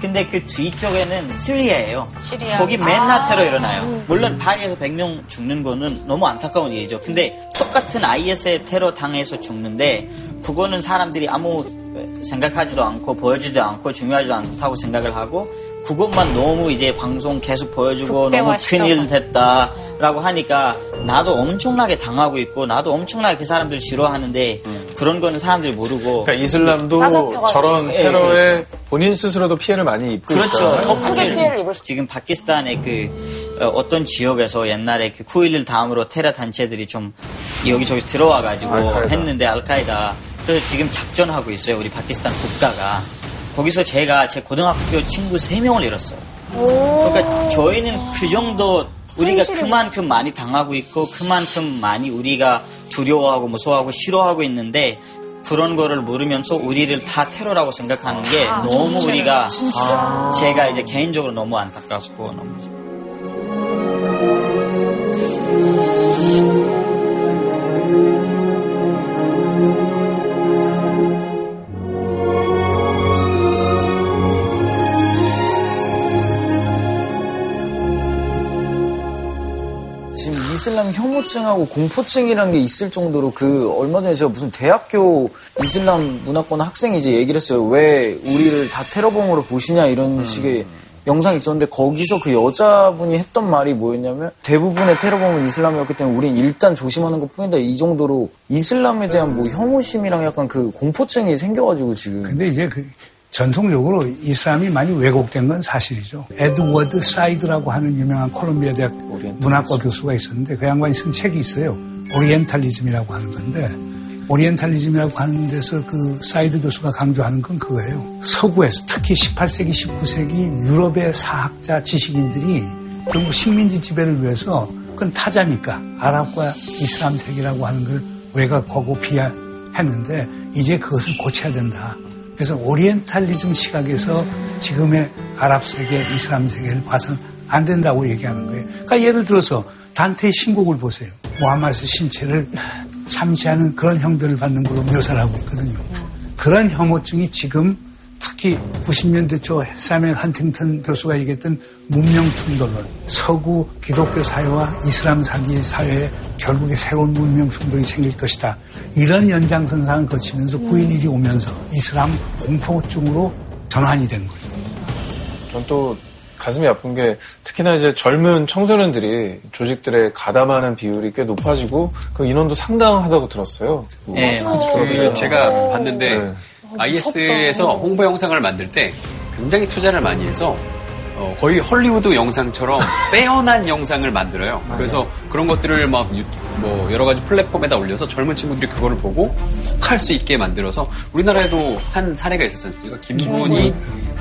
근데 그 뒤쪽에는 시리아예요. 시리아. 거기 맨날 아. 테러 일어나요. 물론 파리에서 100명 죽는 거는 너무 안타까운 일이죠. 근데 똑같은 IS의 테러 당해서 죽는데 그거는 사람들이 아무 생각하지도 않고 보여주지도 않고 중요하지도 않다고 생각을 하고 그것만 너무 이제 방송 계속 보여주고 너무. 큰일 됐다라고 하니까 나도 엄청나게 당하고 있고 나도 엄청나게 그 사람들 싫어하는데 그런 거는 사람들이 모르고 그러니까 이슬람도. 저런 예, 테러에 본인 스스로도 피해를 많이 입고 그렇죠. 더 크게 피해를 입을 수 지금 파키스탄의 그 어, 떤 지역에서 옛날에 그 9.11 다음으로 테러 단체들이 좀 여기저기 들어와가지고 알카에다. 했는데 알카에다 그래서 지금 작전하고 있어요. 우리 파키스탄 국가가 거기서 제가 제 고등학교 친구 3명을 잃었어요. 그러니까 저희는 그 정도 우리가 그만큼 많이 당하고 있고 그만큼 많이 우리가 두려워하고 무서워하고 싫어하고 있는데 그런 거를 모르면서 우리를 다 테러라고 생각하는 게 아, 너무 진짜요? 우리가 진짜. 아, 제가 이제 개인적으로 너무 안타깝고 너무 혐오증하고 공포증이라는 게 있을 정도로 그 얼마 전에 제가 무슨 대학교 이슬람 문화권 학생이 이제 얘기를 했어요. 왜 우리를 다 테러범으로 보시냐 이런 식의 영상이 있었는데 거기서 그 여자분이 했던 말이 뭐였냐면 대부분의 테러범은 이슬람이었기 때문에 우린 일단 조심하는 것 뿐이다. 이 정도로 이슬람에 대한 뭐 혐오심이랑 약간 그 공포증이 생겨가지고 지금. 근데 이제 그 전통적으로 이슬람이 많이 왜곡된 건 사실이죠. 에드워드 사이드라고 하는 유명한 콜롬비아 대학 문학과 교수가 있었는데 그 양반이 쓴 책이 있어요. 오리엔탈리즘이라고 하는 건데 오리엔탈리즘이라고 하는 데서 그 사이드 교수가 강조하는 건 그거예요. 서구에서 특히 18세기, 19세기 유럽의 사학자 지식인들이 결국 식민지 지배를 위해서 그건 타자니까 아랍과 이슬람 세계라고 하는 걸 왜곡하고 비하했는데 이제 그것을 고쳐야 된다. 그래서 오리엔탈리즘 시각에서 지금의 아랍 세계, 이슬람 세계를 봐서는 안 된다고 얘기하는 거예요. 그러니까 예를 들어서 단테의 신곡을 보세요. 모하마드 신체를 참시하는 그런 형들을 받는 걸로 묘사를 하고 있거든요. 그런 혐오증이 지금 특히 90년대 초 사멜 헌팅턴 교수가 얘기했던 문명 충돌론, 서구 기독교 사회와 이슬람 사기 사회에 결국에 새로운 문명 충돌이 생길 것이다. 이런 연장선상을 거치면서 9.11이 오면서 이슬람 공포증으로 전환이 된 거예요. 전또 가슴이 아픈 게 특히나 이제 젊은 청소년들이 조직들에 가담하는 비율이 꽤 높아지고 그 인원도 상당하다고 들었어요. 네, 맞죠. 그 제가 봤는데 네. IS에서 홍보 영상을 만들 때 굉장히 투자를 많이 해서 어, 거의 헐리우드 영상처럼 빼어난 영상을 만들어요. 그래서 그런 것들을 막 뭐 여러 가지 플랫폼에다 올려서 젊은 친구들이 그거를 보고 혹할 수 있게 만들어서 우리나라에도 한 사례가 않습니까? 김군이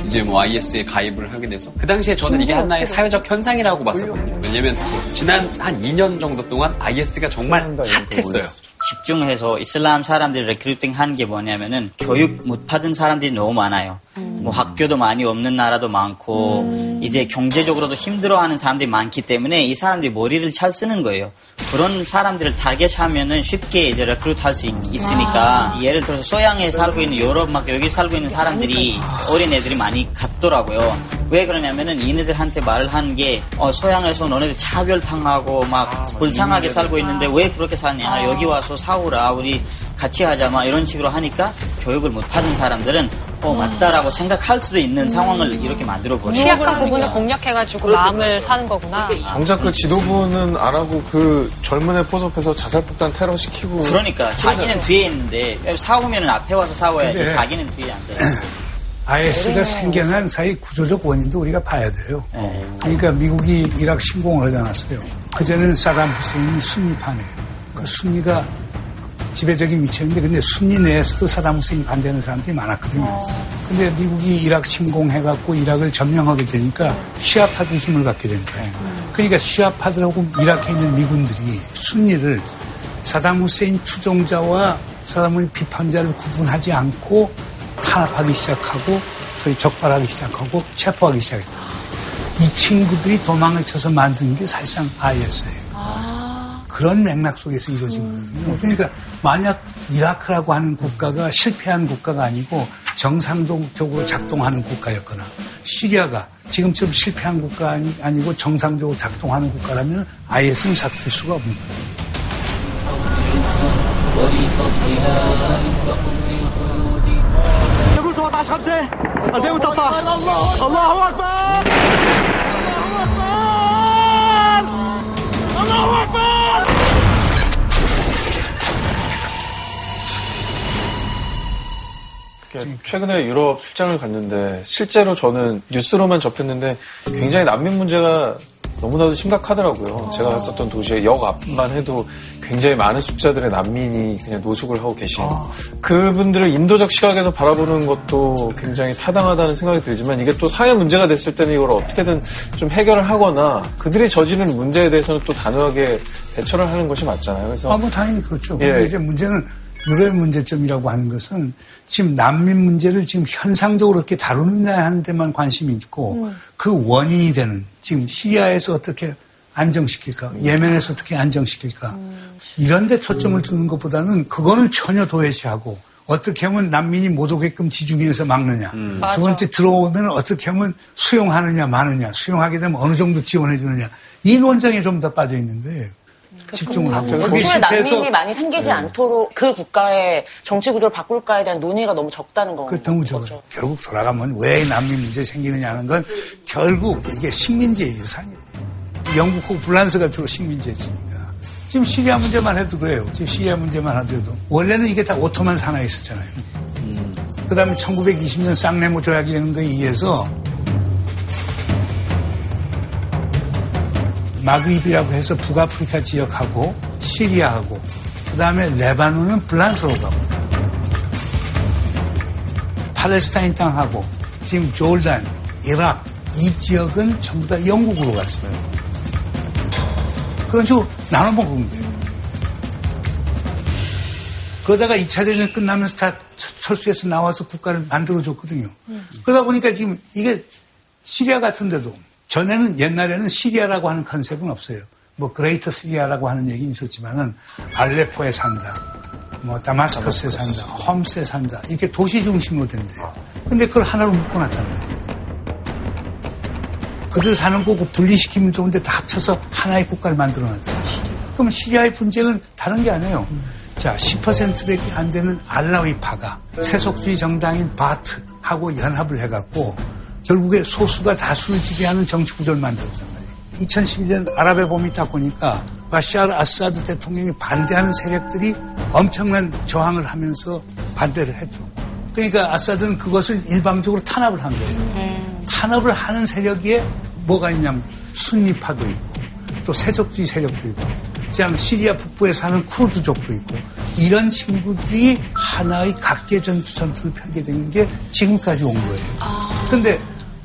이제 뭐 IS에 가입을 하게 돼서 그 당시에 저는 이게 하나의 사회적 현상이라고 봤었거든요. 왜냐면 지난 한 2년 정도 동안 IS가 정말 핫했어요. 집중해서 이슬람 사람들이 레크루팅 하는 게 뭐냐면은 교육 못 받은 사람들이 너무 많아요. 뭐 학교도 많이 없는 나라도 많고 이제 경제적으로도 힘들어하는 사람들이 많기 때문에 이 사람들이 머리를 잘 쓰는 거예요. 그런 사람들을 target하면은 쉽게 이제 recruit 할 수 있으니까 예를 들어서 서양에 살고 있는 유럽 막 여기 살고 있는 사람들이 어린 애들이 많이 갔더라고요. 왜 그러냐면은 얘네들한테 말을 하는 게 어, 서양에서 너네들 차별당하고 막 불쌍하게 살고 있는데 왜 그렇게 사냐. 여기 와서 싸워라. 우리 같이 하자 막 이런 식으로 하니까 교육을 못 받은 사람들은 어 맞다라고 생각할 수도 있는 상황을 이렇게 만들어 버려요. 취약한 부분을 공략해가지고 마음을 사는 거구나. 정작 그 지도부는 안 하고 그 젊은 애 포섭해서 자살폭탄 테러 시키고 그러니까 자기는 뒤에 있는데 사오면은 앞에 와서 사와야지 근데- 자기는 뒤에 안 돼. IS가 생겨난 사이 구조적 원인도 우리가 봐야 돼요. 그러니까 미국이 이라크 침공을 하지 않았어요. 그전에는 사담 후세인이 순위파네요. 그 순위가 지배적인 위치였는데 근데 순위 내에서도 사담 후세인 반대하는 사람들이 많았거든요. 근데 미국이 이라크 침공해갖고 이라크를 점령하게 되니까 시아파들 힘을 갖게 된 거예요. 그러니까 시아파들하고 이라크에 있는 미군들이 순위를 사담 후세인 추종자와 사담 후세인 비판자를 구분하지 않고 탄압하기 시작하고 소위 적발하기 시작하고 체포하기 시작했다. 이 친구들이 도망을 쳐서 만든 게 사실상 IS예요. 그런 맥락 속에서 이루어진 거거든요. 그러니까 만약 이라크라고 하는 국가가 실패한 국가가 아니고 정상적으로 작동하는 국가였거나 시리아가 지금처럼 실패한 국가 아니, 아니고 정상적으로 작동하는 국가라면 IS는 삭쓸 수가 없는 거예요. يقول 17 5 2013 الله اكبر 최근에 유럽 출장을 갔는데 실제로 저는 뉴스로만 접했는데 굉장히 난민 문제가 너무나도 심각하더라고요. 제가 갔었던 도시의 역 앞만 해도 굉장히 많은 숫자들의 난민이 그냥 노숙을 하고 계신 그분들을 인도적 시각에서 바라보는 것도 굉장히 타당하다는 생각이 들지만 이게 또 사회 문제가 됐을 때는 이걸 어떻게든 좀 해결을 하거나 그들이 저지르는 문제에 대해서는 또 단호하게 대처를 하는 것이 맞잖아요. 그래서 아, 뭐 당연히 그렇죠. 예. 근데 이제 문제는 유럽의 문제점이라고 하는 것은 지금 난민 문제를 지금 현상적으로 어떻게 다루느냐 하는 데만 관심이 있고 그 원인이 되는 지금 시리아에서 어떻게 안정시킬까, 예멘에서 어떻게 안정시킬까 이런 데 초점을 두는 것보다는 그거는 전혀 도외시하고 어떻게 하면 난민이 못 오게끔 지중해에서 막느냐. 맞아. 두 번째 들어오면 어떻게 하면 수용하느냐 마느냐. 수용하게 되면 어느 정도 지원해 주느냐. 이 논쟁에 좀 더 빠져 있는데 집중을 하고 실패해서 난민이 많이 생기지 않도록 그 국가의 정치 구조를 바꿀까에 대한 논의가 너무 적다는 거. 그 너무 적어요. 결국 돌아가면 왜 난민 문제 생기느냐 하는 건 결국 이게 식민지의 유산이에요. 영국하고 불란스가 주로 식민지였으니까. 지금 시리아 문제만 해도 그래요. 지금 시리아 문제만 하더라도. 원래는 이게 다 오토만 산하에 있었잖아요. 그 다음에 1920년 쌍레모 조약이라는 거에 의해서 마그입이라고 해서 북아프리카 지역하고 시리아하고 그 다음에 레바논은 불란스로 가고 팔레스타인 땅하고 지금 조르단, 이락 이 지역은 전부 다 영국으로 갔어요. 그런 식으로 나눠 먹은 거예요. 그러다가 2차 대전 끝나면서 다 철수해서 나와서 국가를 만들어줬거든요. 그러다 보니까 지금 이게 시리아 같은 데도 전에는 옛날에는 시리아라고 하는 concept은 없어요. 뭐 Greater 시리아라고 하는 얘기 있었지만은 알레포에 산다. 뭐 다마스커스에 산다. 홈스에 산다. 이렇게 도시 중심으로 된대요. 근데 그걸 하나로 묶어놨단 말이에요. 그들 사는 거고 분리시키면 좋은데 다 합쳐서 하나의 국가를 만들어놨다. 그러면 시리아의 분쟁은 다른 게 아니에요. 자, 10%밖에 안 되는 알라위파가 세속주의 정당인 바트하고 연합을 해갖고 결국에 소수가 다수를 지배하는 정치 구조를 만들었단 말이에요. 2011년 아랍의 봄이 딱 보니까 바샤르 아사드 대통령이 반대하는 세력들이 엄청난 저항을 하면서 반대를 했죠. 그러니까 아사드는 그것을 일방적으로 탄압을 한 거예요. 탄압을 하는 세력에 뭐가 있냐면 순니파도 있고 또 세속주의 세력도 있고 그다음 시리아 북부에 사는 쿠르드족도 있고 이런 친구들이 하나의 각계 전투 전투를 펼게 되는 게 지금까지 온 거예요. 그런데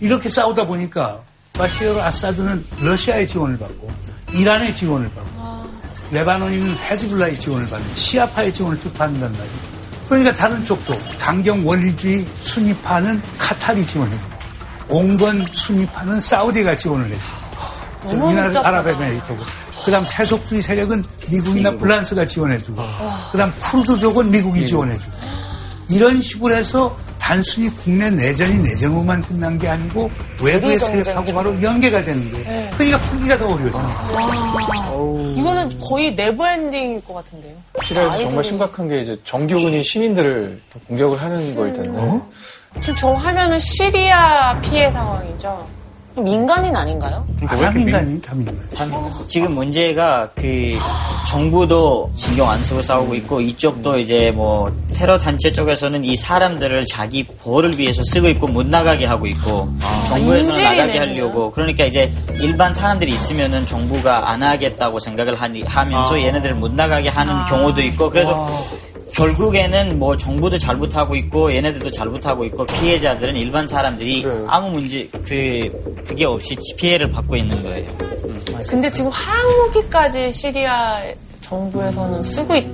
이렇게 싸우다 보니까 바시르 아사드는 러시아의 지원을 받고 이란의 지원을 받고 레바논이는 헤즈블라의 지원을 받는 시아파의 지원을 쭉 받는단 말이에요. 그러니까 다른 쪽도 강경 원리주의 순위파는 카타리 지원해주고 온건 순위파는 사우디가 지원을 해주고 저 이날 아랍에미리트고 그다음 세속주의 세력은 미국이나 불란스가 지원해주고 그다음 쿠르드족은 미국이 지원해주고 이런 식으로 해서 단순히 국내 내전이 내전으로만 끝난 게 아니고 외부의 세력하고 바로 연계가 되는 거예요. 그러니까 풀기가 더 어려워져요. 이거는 거의 네버엔딩일 것 같은데요. 시리아에서 아이들이- 정말 심각한 게 이제 정규군이 시민들을 공격을 하는 거일 텐데. 지금 저 화면은 시리아 피해 상황이죠. 민간인 아닌가요? 다 민간이 다 민간. 지금 문제가 그 정부도 신경 안 쓰고 싸우고 있고 이쪽도 이제 뭐 테러 단체 쪽에서는 이 사람들을 자기 벌을 위해서 쓰고 있고 못 나가게 하고 있고 정부에서는 인질이네, 나가게 하려고. 그러니까 이제 일반 사람들이 있으면은 정부가 안 하겠다고 생각을 하니, 하면서 얘네들을 못 나가게 하는 경우도 있고 그래서 결국에는 뭐 정부도 잘못하고 있고 얘네들도 잘못하고 있고 피해자들은 일반 사람들이 아무 문제 그 그게 없이 피해를 받고 있는 거예요. 근데 지금 화학무기까지 시리아 정부에서는 쓰고 있,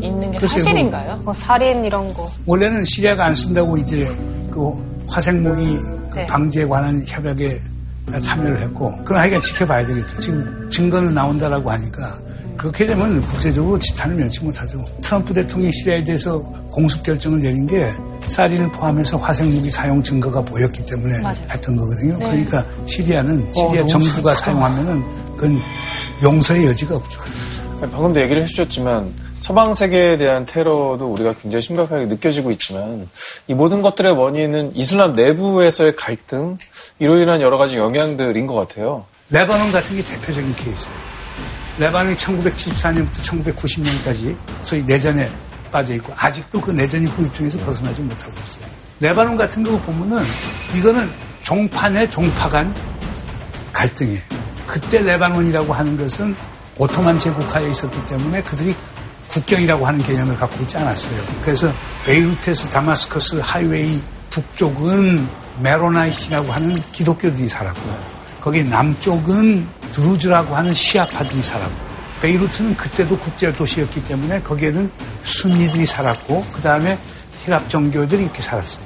는게 글쎄요, 사실인가요? 뭐 살인 이런 거. 원래는 시리아가 안 쓴다고 이제 그 화생무기 그 네. 방지에 관한 협약에 참여를 했고 그럼 하여간 지켜봐야 되겠죠. 지금 증거는 나온다라고 하니까 그렇게 되면 국제적으로 지탄을 면치 못하죠. 트럼프 대통령이 시리아에 대해서 공습 결정을 내린 게 사리를 포함해서 화생무기 사용 증거가 보였기 때문에 맞아요. 했던 거거든요. 네. 그러니까 시리아는 어, 시리아 너무 정부가 슬프다. 사용하면은 그건 용서의 여지가 없죠. 방금도 얘기를 해주셨지만 서방 세계에 대한 테러도 우리가 굉장히 심각하게 느껴지고 있지만 이 모든 것들의 원인은 이슬람 내부에서의 갈등 이로 인한 여러 가지 영향들인 것 같아요. 레바논 같은 게 대표적인 케이스예요. 레바논이 1974년부터 1990년까지 소위 내전에 빠져 있고 아직도 그 내전의 후유증에서 벗어나지 못하고 있어요. 레바논 같은 거 보면은 이거는 종파 내 종파 간 갈등이에요. 그때 레바논이라고 하는 것은 오토만 제국하에 있었기 때문에 그들이 국경이라고 하는 개념을 갖고 있지 않았어요. 그래서 베이루트에서 다마스커스 하이웨이 북쪽은 Maronite라고 하는 기독교들이 살았고 거기 남쪽은 Druze라고 하는 시아파들이 살았고 베이루트는 그때도 국제 도시였기 때문에 거기에는 순니들이 살았고 그 다음에 희랍 정교들이 이렇게 살았어요.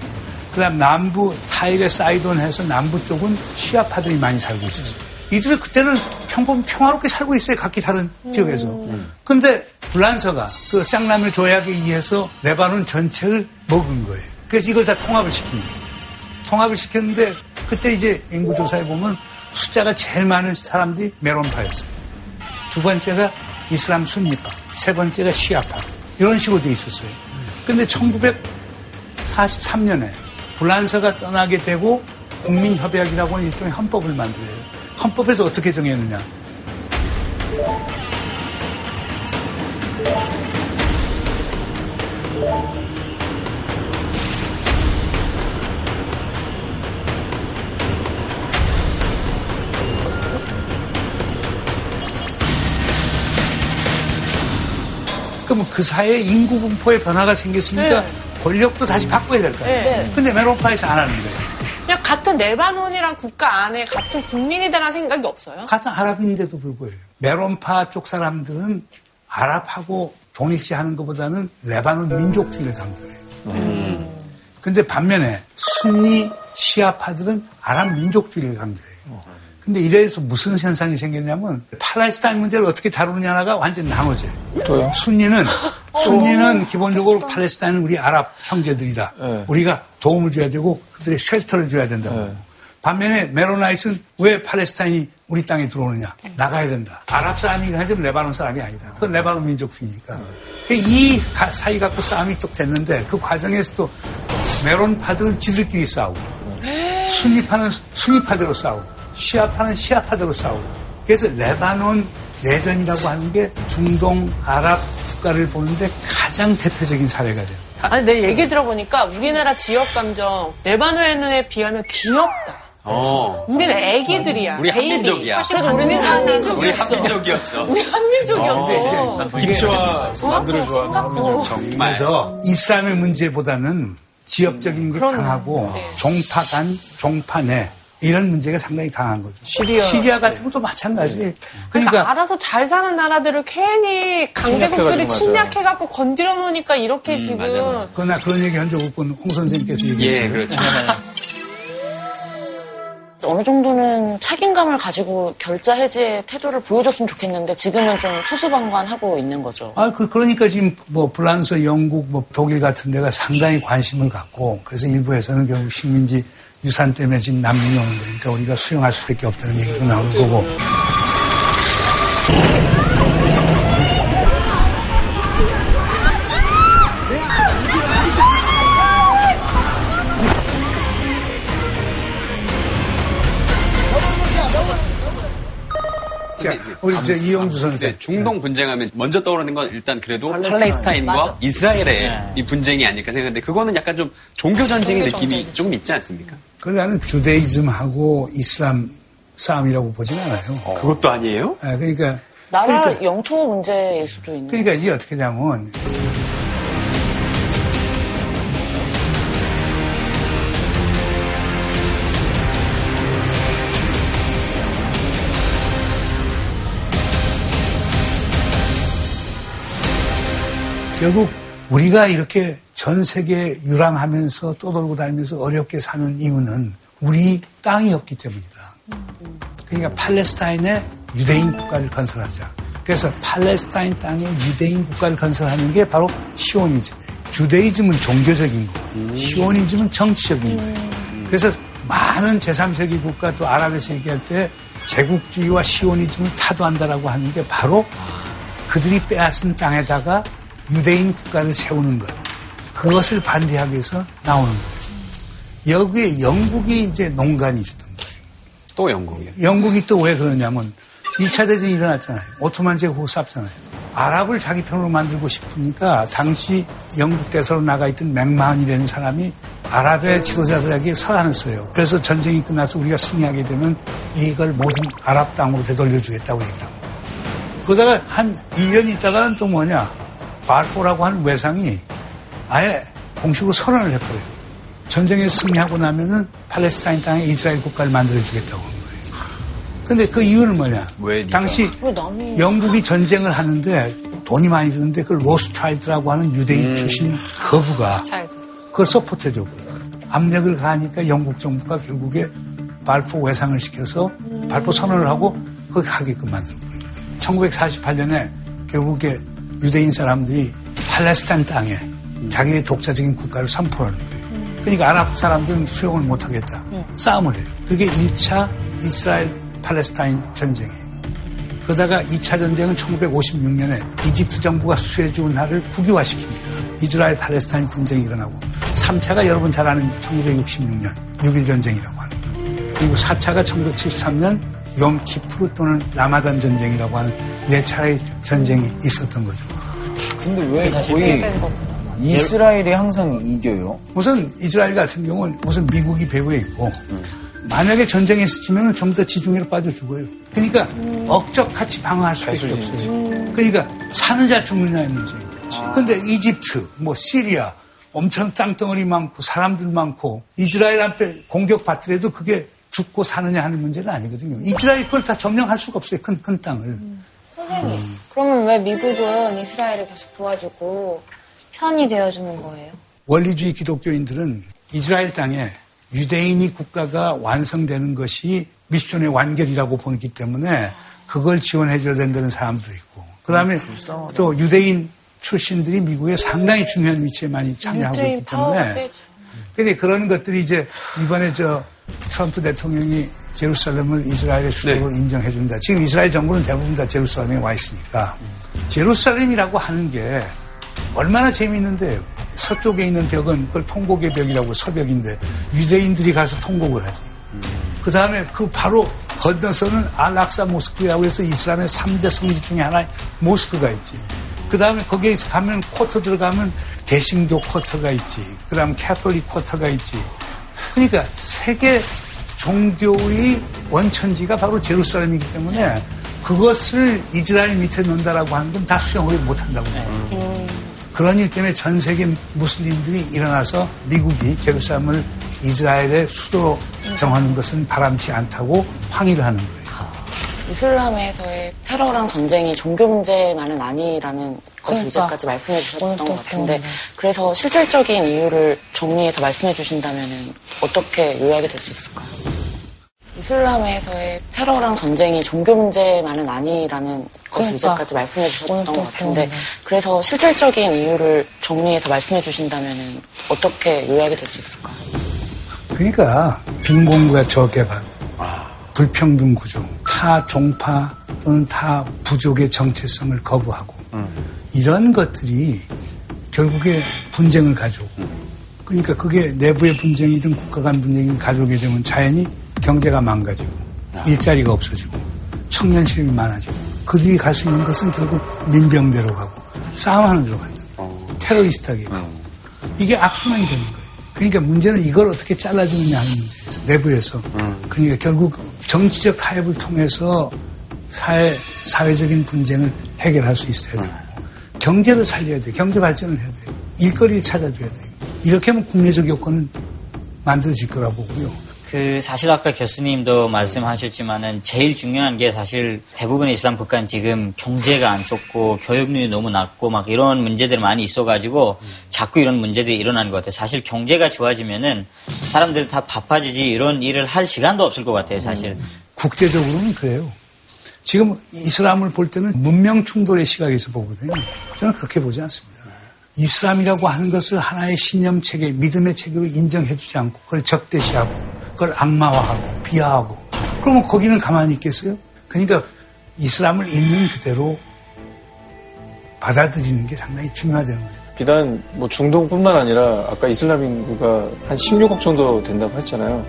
그 다음 남부 타이어 사이돈 해서 남부 쪽은 시아파들이 많이 살고 있었어요. 이들은 그때는 평범 평화롭게 살고 있어요. 각기 다른 지역에서. 근데 불란서가 그 산레모 조약에 의해서 레바논 전체를 먹은 거예요. 그래서 이걸 다 통합을 시킨 거예요. 통합을 시켰는데 그때 이제 인구조사에 보면 숫자가 제일 많은 사람들이 메론파였어요. 두 번째가 이슬람 순니파, 세 번째가 시아파. 이런 식으로 돼 있었어요. 근데 1943년에 불란서가 떠나게 되고 국민협약이라고 하는 일종의 헌법을 만들어요. 헌법에서 어떻게 정했느냐. 그러면 그 사회에 인구 분포의 변화가 생겼으니까 네. 권력도 다시 바꿔야 될 거예요. 네. 근데 메론파에서 안 하는 거예요. 그냥 같은 레바논이란 국가 안에 같은 국민이다라는 생각이 없어요. 같은 아랍인데도 불구해요. 메론파 쪽 사람들은 아랍하고 동일시 하는 것보다는 레바논 민족주의를 강조해요. 근데 반면에 순니 시아파들은 아랍 민족주의를 강조해요. 근데 이래서 무슨 현상이 생겼냐면 팔레스타인 문제를 어떻게 다루느냐가 완전 나눠져요. 또요? 순니는 순니는 기본적으로 팔레스타인은 우리 아랍 형제들이다. 네. 우리가 도움을 줘야 되고 그들의 shelter를 줘야 된다고. 반면에 Maronite는 왜 팔레스타인이 우리 땅에 들어오느냐? 나가야 된다. 아랍 사람이 하지만 레바논 사람이 아니다. 그건 레바논 민족주의니까. 이 가- 사이 갖고 싸움이 또 됐는데 그 과정에서 또 메론파들은 지들끼리 싸우고 순니파는 순니파대로 싸우고 시아파는 시아파대로 싸우고 그래서 레바논 내전이라고 하는 게 중동 아랍 국가를 보는데 가장 대표적인 사례가 돼요. 아니, 내 얘기 들어보니까 우리나라 지역 감정 레바논에 비하면 귀엽다. 어. 우리는 애기들이야. 우리. 한민족이야. 그래서 우리는 한민족이었어. 우리 한민족이었어. 우리 한민족이었어. 김치와 만두를 좋아하는. 정말. 그래서 이슬람의 문제보다는 지역적인 게 강하고 종파 간, 종파 내 이런 문제가 상당히 강한 거죠. 시리아. 같은 것도 마찬가지. 그러니까, 그러니까 알아서 잘 사는 나라들을 괜히 강대국들이 침략해갖고 건드려 놓으니까 이렇게 지금 그러나 그런 얘기 한 적 없고 홍 선생님께서 얘기했어요. 예, 그렇죠. 어느 정도는 책임감을 가지고 결자 해지의 태도를 보여줬으면 좋겠는데 지금은 좀 소수방관하고 있는 거죠. 아, 그, 그러니까 지금 뭐 프랑스, 영국, 뭐 독일 같은 데가 상당히 관심을 갖고 그래서 일부에서는 결국 식민지 유산 때문에 지금 난민이 오는 거니까 우리가 수용할 수밖에 없다는 얘기도 나올 거고. 우리 저 이영주 선생. 네, 중동 분쟁하면 먼저 떠오르는 건 일단 그래도 팔레스타인. 맞아. 이스라엘의 이 분쟁이 아닐까 생각하는데 그거는 약간 좀 종교 전쟁의 느낌이 조금 있지 않습니까? 그걸 나는 주데이즘하고 이슬람 싸움이라고 보진 않아요. 그것도 아니에요? 아, 그러니까 나라 그러니까- 영토 문제일 수도 있는. 그러니까 이게 어떻게 되냐면 결국 우리가 이렇게 전 세계 유랑하면서 떠돌고 다니면서 어렵게 사는 이유는 우리 땅이 없기 때문이다. 그러니까 팔레스타인에 유대인 국가를 건설하자. 그래서 팔레스타인 땅에 유대인 국가를 건설하는 게 바로 시오니즘이에요. 주데이즘은 종교적인 거고 시오니즘은 정치적인 거예요. 그래서 많은 제3세기 국가 또 아랍에서 얘기할 때 제국주의와 시오니즘을 타도한다라고 하는 게 바로 그들이 빼앗은 땅에다가 유대인 국가를 세우는 것. 그것을 반대하기 위해서 나오는 거예요. 여기에 영국이 이제 농간이 있었던 거예요. 또 영국이요? 영국이 또 왜 그러냐면 2차 대전이 일어났잖아요. 오토만 제국 쌌잖아요. 아랍을 자기 편으로 만들고 싶으니까 당시 영국 대사로 나가 있던 맥마흔이라는 사람이 아랍의 지도자들에게 서한을 써요. 그래서 전쟁이 끝나서 우리가 승리하게 되면 이걸 모든 아랍 땅으로 되돌려주겠다고 얘기를 합니다. 그러다가 한 2년 있다가는 또 뭐냐. 발포어라고 하는 외상이 아예 공식으로 선언을 해버려요. 전쟁에 승리하고 나면은 팔레스타인 땅에 이스라엘 국가를 만들어주겠다고 한 거예요. 근데 그 이유는 뭐냐? 왜 당시 영국이 전쟁을 하는데 돈이 많이 드는데 그걸 로스차일드라고 하는 유대인 출신 거부가 그걸 support해줬거든. 압력을 가하니까 영국 정부가 결국에 발포 외상을 시켜서 발포 선언을 하고 거기 가게끔 만들어버린 거예요. 1948년에 결국에 유대인 사람들이 팔레스타인 땅에 자기의 독자적인 국가를 선포하는 거예요. 그러니까 아랍 사람들은 수용을 못하겠다. 싸움을 해요. 그게 1차 이스라엘 팔레스타인 전쟁이에요. 그러다가 2차 전쟁은 1956년에 이집트 정부가 수해준 날을 국유화시키니까 이스라엘 팔레스타인 분쟁이 일어나고 3차가 여러분 잘 아는 1966년 6.1 전쟁이라고 하는 거예요. 그리고 4차가 1973년 용키프르 또는 라마단 전쟁이라고 하는 네 차례의 전쟁이 있었던 거죠. 근데 왜 사실 거의 그게 이스라엘이 항상 이겨요? 우선 이스라엘 같은 경우는 우선 미국이 배후에 있고 만약에 전쟁에 스치면 전부 다 지중해로 빠져 죽어요. 그러니까 억적 같이 방어할 수밖에 없어요. 그러니까 사느냐 죽느냐의 문제예요. 근데 이집트, 뭐 시리아 엄청 땅덩어리 많고 사람들 많고 이스라엘 앞에 공격받더라도 그게 죽고 사느냐 하는 문제는 아니거든요. 이스라엘이 그걸 다 점령할 수가 없어요. 큰, 큰 땅을. 선생님, 그러면 왜 미국은 이스라엘을 계속 도와주고 편이 되어주는 거예요? 원리주의 기독교인들은 이스라엘 땅에 유대인이 국가가 완성되는 것이 미션의 완결이라고 보기 때문에 그걸 지원해줘야 된다는 사람도 있고 그 다음에 또 유대인 출신들이 미국에 상당히 중요한 위치에 많이 참여하고 있기 때문에. 근데 그런 것들이 이제 이번에 저 트럼프 대통령이 제루살렘을 이스라엘의 수도로 인정해준다. 지금 이스라엘 정부는 대부분 다 제루살렘에 와 있으니까 제루살렘이라고 하는 게 얼마나 재미있는데요. 서쪽에 있는 벽은 그걸 통곡의 벽이라고 서벽인데 유대인들이 가서 통곡을 하지. 그 다음에 그 바로 건너서는 알락사 모스크라고 해서 이슬람의 3대 성지 중에 하나의 모스크가 있지. 그 다음에 거기에 가면 quarter 들어가면 개신교 quarter가 있지. 그 다음 Catholic quarter가 있지. 그러니까 세계 종교의 원천지가 바로 제루살렘이기 때문에 그것을 이스라엘 밑에 놓는다라고 하는 건 다 수용을 못한다고. 봐요. 그런 일 때문에 전 세계 무슬림들이 일어나서 미국이 제루살렘을 이스라엘의 수도로 정하는 것은 바람치 않다고 항의를 하는 거예요. 이슬람에서의 테러랑 전쟁이 종교 문제만은 아니라는 것을 그러니까. 이제까지 말씀해 주셨던 것 같은데. 그래서 실질적인 이유를 정리해서 말씀해 주신다면 어떻게 요약이 될 수 있을까요? 이슬람에서의 테러랑 전쟁이 종교 문제만은 아니라는 것을 그러니까. 이제까지 말씀해 주셨던 것 같은데. 그래서 실질적인 이유를 정리해서 말씀해 주신다면 어떻게 요약이 될 수 있을까요? 그러니까 빈공부가 저개발, 불평등 구조, 타 종파 또는 타 부족의 정체성을 거부하고 이런 것들이 결국에 분쟁을 가져오고 그러니까 그게 내부의 분쟁이든 국가 간 분쟁이든 가져오게 되면 자연히 경제가 망가지고 일자리가 없어지고 청년 실업이 많아지고 그들이 갈 수 있는 것은 결국 민병대로 가고 싸움하는 데로 간다. 테러리스트하게 가고 이게 악순환이 되는 거예요. 그러니까 문제는 이걸 어떻게 잘라주느냐 하는 문제에서 내부에서 그러니까 결국 정치적 타협을 통해서 사회 사회적인 분쟁을 해결할 수 있어야 되고 경제를 살려야 돼요. 경제 발전을 해야 돼요. 일거리를 찾아줘야 돼요. 이렇게 하면 국내적 여건은 만들어질 거라고 보고요. 그 사실 아까 교수님도 말씀하셨지만은 제일 중요한 게 사실 대부분의 이슬람 국가는 지금 경제가 안 좋고 교육률이 너무 낮고 막 이런 문제들이 많이 있어가지고 자꾸 이런 문제들이 일어나는 것 같아요. 사실 경제가 좋아지면은 사람들이 다 바빠지지 이런 일을 할 시간도 없을 것 같아요. 사실. 국제적으로는 그래요. 지금 이슬람을 볼 때는 문명 충돌의 시각에서 보거든요. 저는 그렇게 보지 않습니다. 이슬람이라고 하는 것을 하나의 신념 체계, 믿음의 체계로 인정해주지 않고 그걸 적대시하고 그걸 악마화하고 비하하고 그러면 거기는 가만히 있겠어요? 그러니까 이슬람을 있는 그대로 받아들이는 게 상당히 중요하다는 거예요. 비단 뭐 중동뿐만 아니라 아까 이슬람 인구가 한 16억 정도 된다고 했잖아요.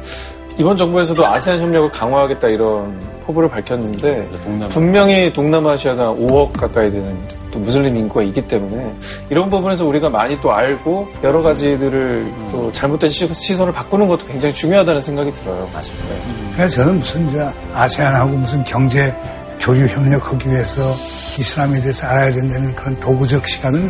이번 정부에서도 아세안 협력을 강화하겠다 이런 포부를 밝혔는데 분명히 동남아시아가 5억 가까이 되는 또 무슬림 인구가 있기 때문에 이런 부분에서 우리가 많이 또 알고 여러 가지들을 또 잘못된 시- 시선을 바꾸는 것도 굉장히 중요하다는 생각이 들어요. 맞습니다. 그래서 저는 무슨 이제 아세안하고 무슨 경제 교류 협력하기 위해서 이슬람에 대해서 알아야 된다는 그런 도구적 시각은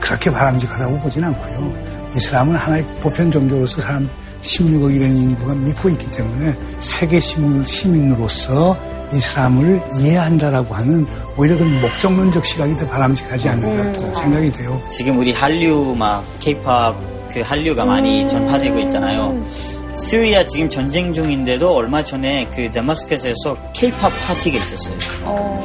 그렇게 바람직하다고 보진 않고요. 이슬람은 하나의 보편 종교로서 사람 16억 이라는 인구가 믿고 있기 때문에 세계 시민- 시민으로서 이슬람을 이해한다라고 하는 오히려 그 목적론적 시각이 더 바람직하지 않는가 생각이 돼요. 지금 우리 한류 막 케이팝 그 한류가 많이 전파되고 있잖아요. 시리아 지금 전쟁 중인데도 얼마 전에 그 데마스커스에서 케이팝 파티가 있었어요.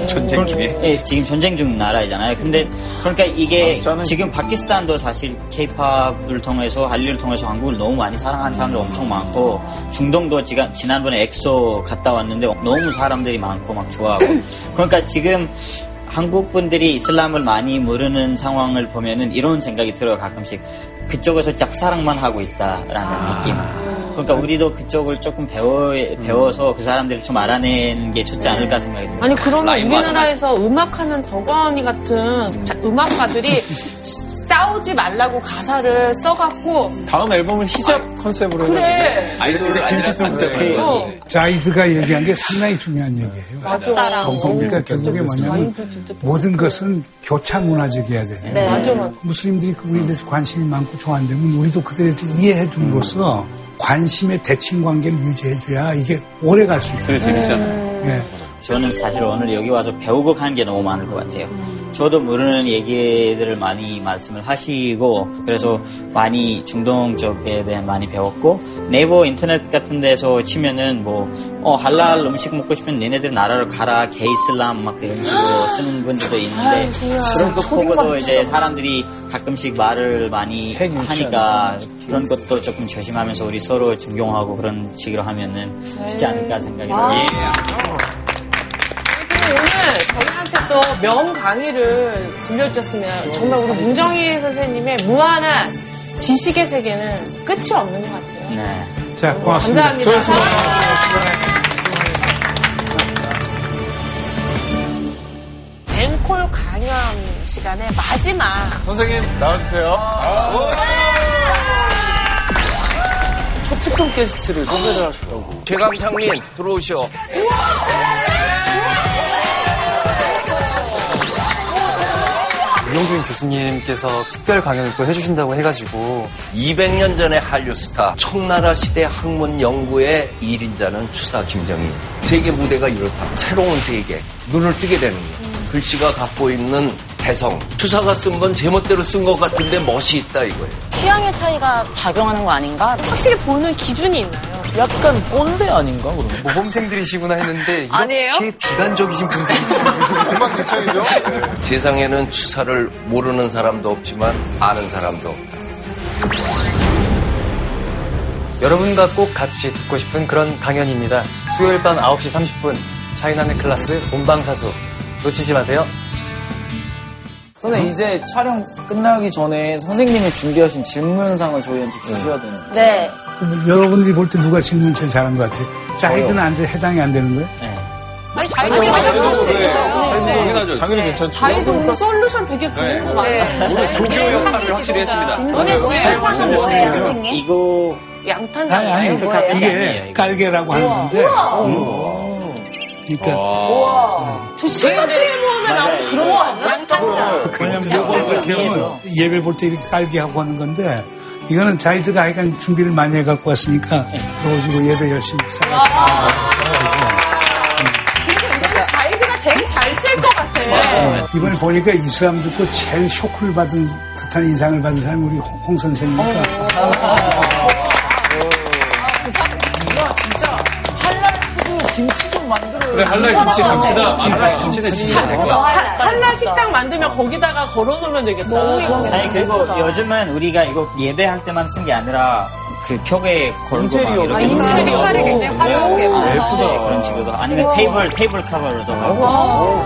전쟁 중에? 네, 지금 전쟁 중 나라잖아요. 근데 그러니까 이게 지금 파키스탄도 사실 케이팝을 통해서 한류를 통해서 한국을 너무 많이 사랑하는 사람들 엄청 많고 중동도 제가 지난번에 엑소 갔다 왔는데 너무 사람들이 많고 막 좋아하고 그러니까 지금 한국 분들이 이슬람을 많이 모르는 상황을 보면은 이런 생각이 들어요 가끔씩 그쪽에서 짝사랑만 하고 있다라는 느낌. 그러니까 우리도 그쪽을 조금 배워 배워서 그 사람들을 좀 알아내는 게 좋지 않을까 생각이 듭니다. 아니 그러면 우리나라에서 음악하는 덕원이 같은 자- 음악가들이 싸우지 말라고 가사를 써갖고 다음 앨범은 히잡 컨셉으로 그래. 아이돌 이제 김치 쏠 때. 그 어. 자이드가 얘기한 게 상당히 중요한 얘기예요. 맞아. 그러니까 결국에 뭐냐면 모든 것은 교차 문화적이어야 되는 네. 맞아, 맞아. 무슬림들이 우리에 대해서 관심이 많고 좋아한다면 우리도 그들에 대해서 이해해 줌으로써 관심의 대칭 관계를 유지해줘야 이게 오래 갈 수 있다. 그게 재밌잖아요. 예. 저는 사실 오늘 여기 와서 배우고 가는 게 너무 많을 것 같아요. 저도 모르는 얘기들을 많이 말씀을 하시고 그래서 많이 중동 쪽에 대해 많이 배웠고 네이버 인터넷 같은 데서 치면은 뭐 어, 할랄 음식 먹고 싶으면 니네들 나라로 가라 게이슬람 막 이런 식으로 쓰는 분들도 있는데 그런 거 보고서 이제 사람들이 가끔씩 말을 많이 하니까 그런 것도 조금 조심하면서 우리 서로 존경하고 그런 식으로 하면은 쉽지 않을까 생각이 아. 들어요. 그리고 오늘 저희한테 또 명 강의를 들려주셨으면 정말 우리 문정희 선생님의 무한한 지식의 세계는 끝이 없는 것 같아요. 네. 자, 고맙습니다. 감사합니다. 앵콜 강연 시간의 마지막 선생님 나와주세요. 초 특급 게스트를 섭외를 하시더라고. 최강창민 들어오시오. 유영준 교수님께서 특별 강연을 또 해주신다고 해가지고 200년 전의 한류 스타 청나라 시대 학문 연구의 1인자는 추사 김정희. 세계 무대가 이렇다. 새로운 세계. 눈을 뜨게 되는 거야. 글씨가 갖고 있는 개성. 추사가 쓴 건 제멋대로 쓴 것 같은데 멋이 있다 이거예요. 취향의 차이가 작용하는 거 아닌가? 확실히 보는 기준이 있나요? 약간 꼰대 아닌가 그럼? 모범생들이시구나 했는데 아니에요? 이렇게 비관적이신 분들이 엉망진창이죠? 세상에는 추사를 모르는 사람도 없지만 아는 사람도 없다. 여러분과 꼭 같이 듣고 싶은 그런 강연입니다. 수요일 밤 9시 30분 차이나는 클래스 본방사수 놓치지 마세요. 선생님 이제 촬영 끝나기 전에 선생님이 준비하신 질문상을 저희한테 주셔야 되는 거예요. 네. 여러분들이 볼 때 누가 질문 제일 잘한 것 같아요? 자이드는 안 돼, 해당이 안 되는 거예요? 아니 자이도 괜찮죠. 당연하죠. 당연히 괜찮죠. 자이도 오늘 솔루션 되게 좋은 거 많아요. 오늘 조교 역할을 확실히 했습니다. 진도의 지혜사는 뭐예요, 선생님? 이거 양탄 아니, 아니, 그 아니에요, 이게. 깔개라고 하는 건데. 그러니까 저 시간대에 모으면 나오는 그런 거 아니야? 양탄자. 왜냐면 요걸 이렇게 하면 예배 볼 때 이렇게 깔게 하고 하는 건데 이거는 자이드가 하여간 준비를 많이 해갖고 왔으니까 지고 예배 열심히 쌓아. 이거는 자이드가 제일 잘 쓸 것 같아. 이번에 보니까 이슬람 듣고 제일 쇼크를 받은 듯한 인상을 받은 사람이 우리 홍, 홍 선생이니까. 야 진짜. 할랄 food 김치. 그래, 할랄 김치 갑시다. 할랄 김치는 진짜 될 거야. 할랄 식당 만들면 거기다가 걸어놓으면 되겠다. 아니 그리고 요즘은 우리가 이거 예배할 때만 쓴 게 아니라 그 벽에 걸고 막 이렇게 아, 인테리어. 색깔이 굉장히 화려하게 아. 예쁘다. 그런 식으로 아니면 테이블 테이블 커버로도 하고.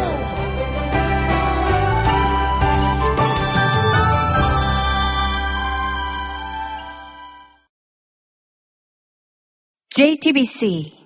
JTBC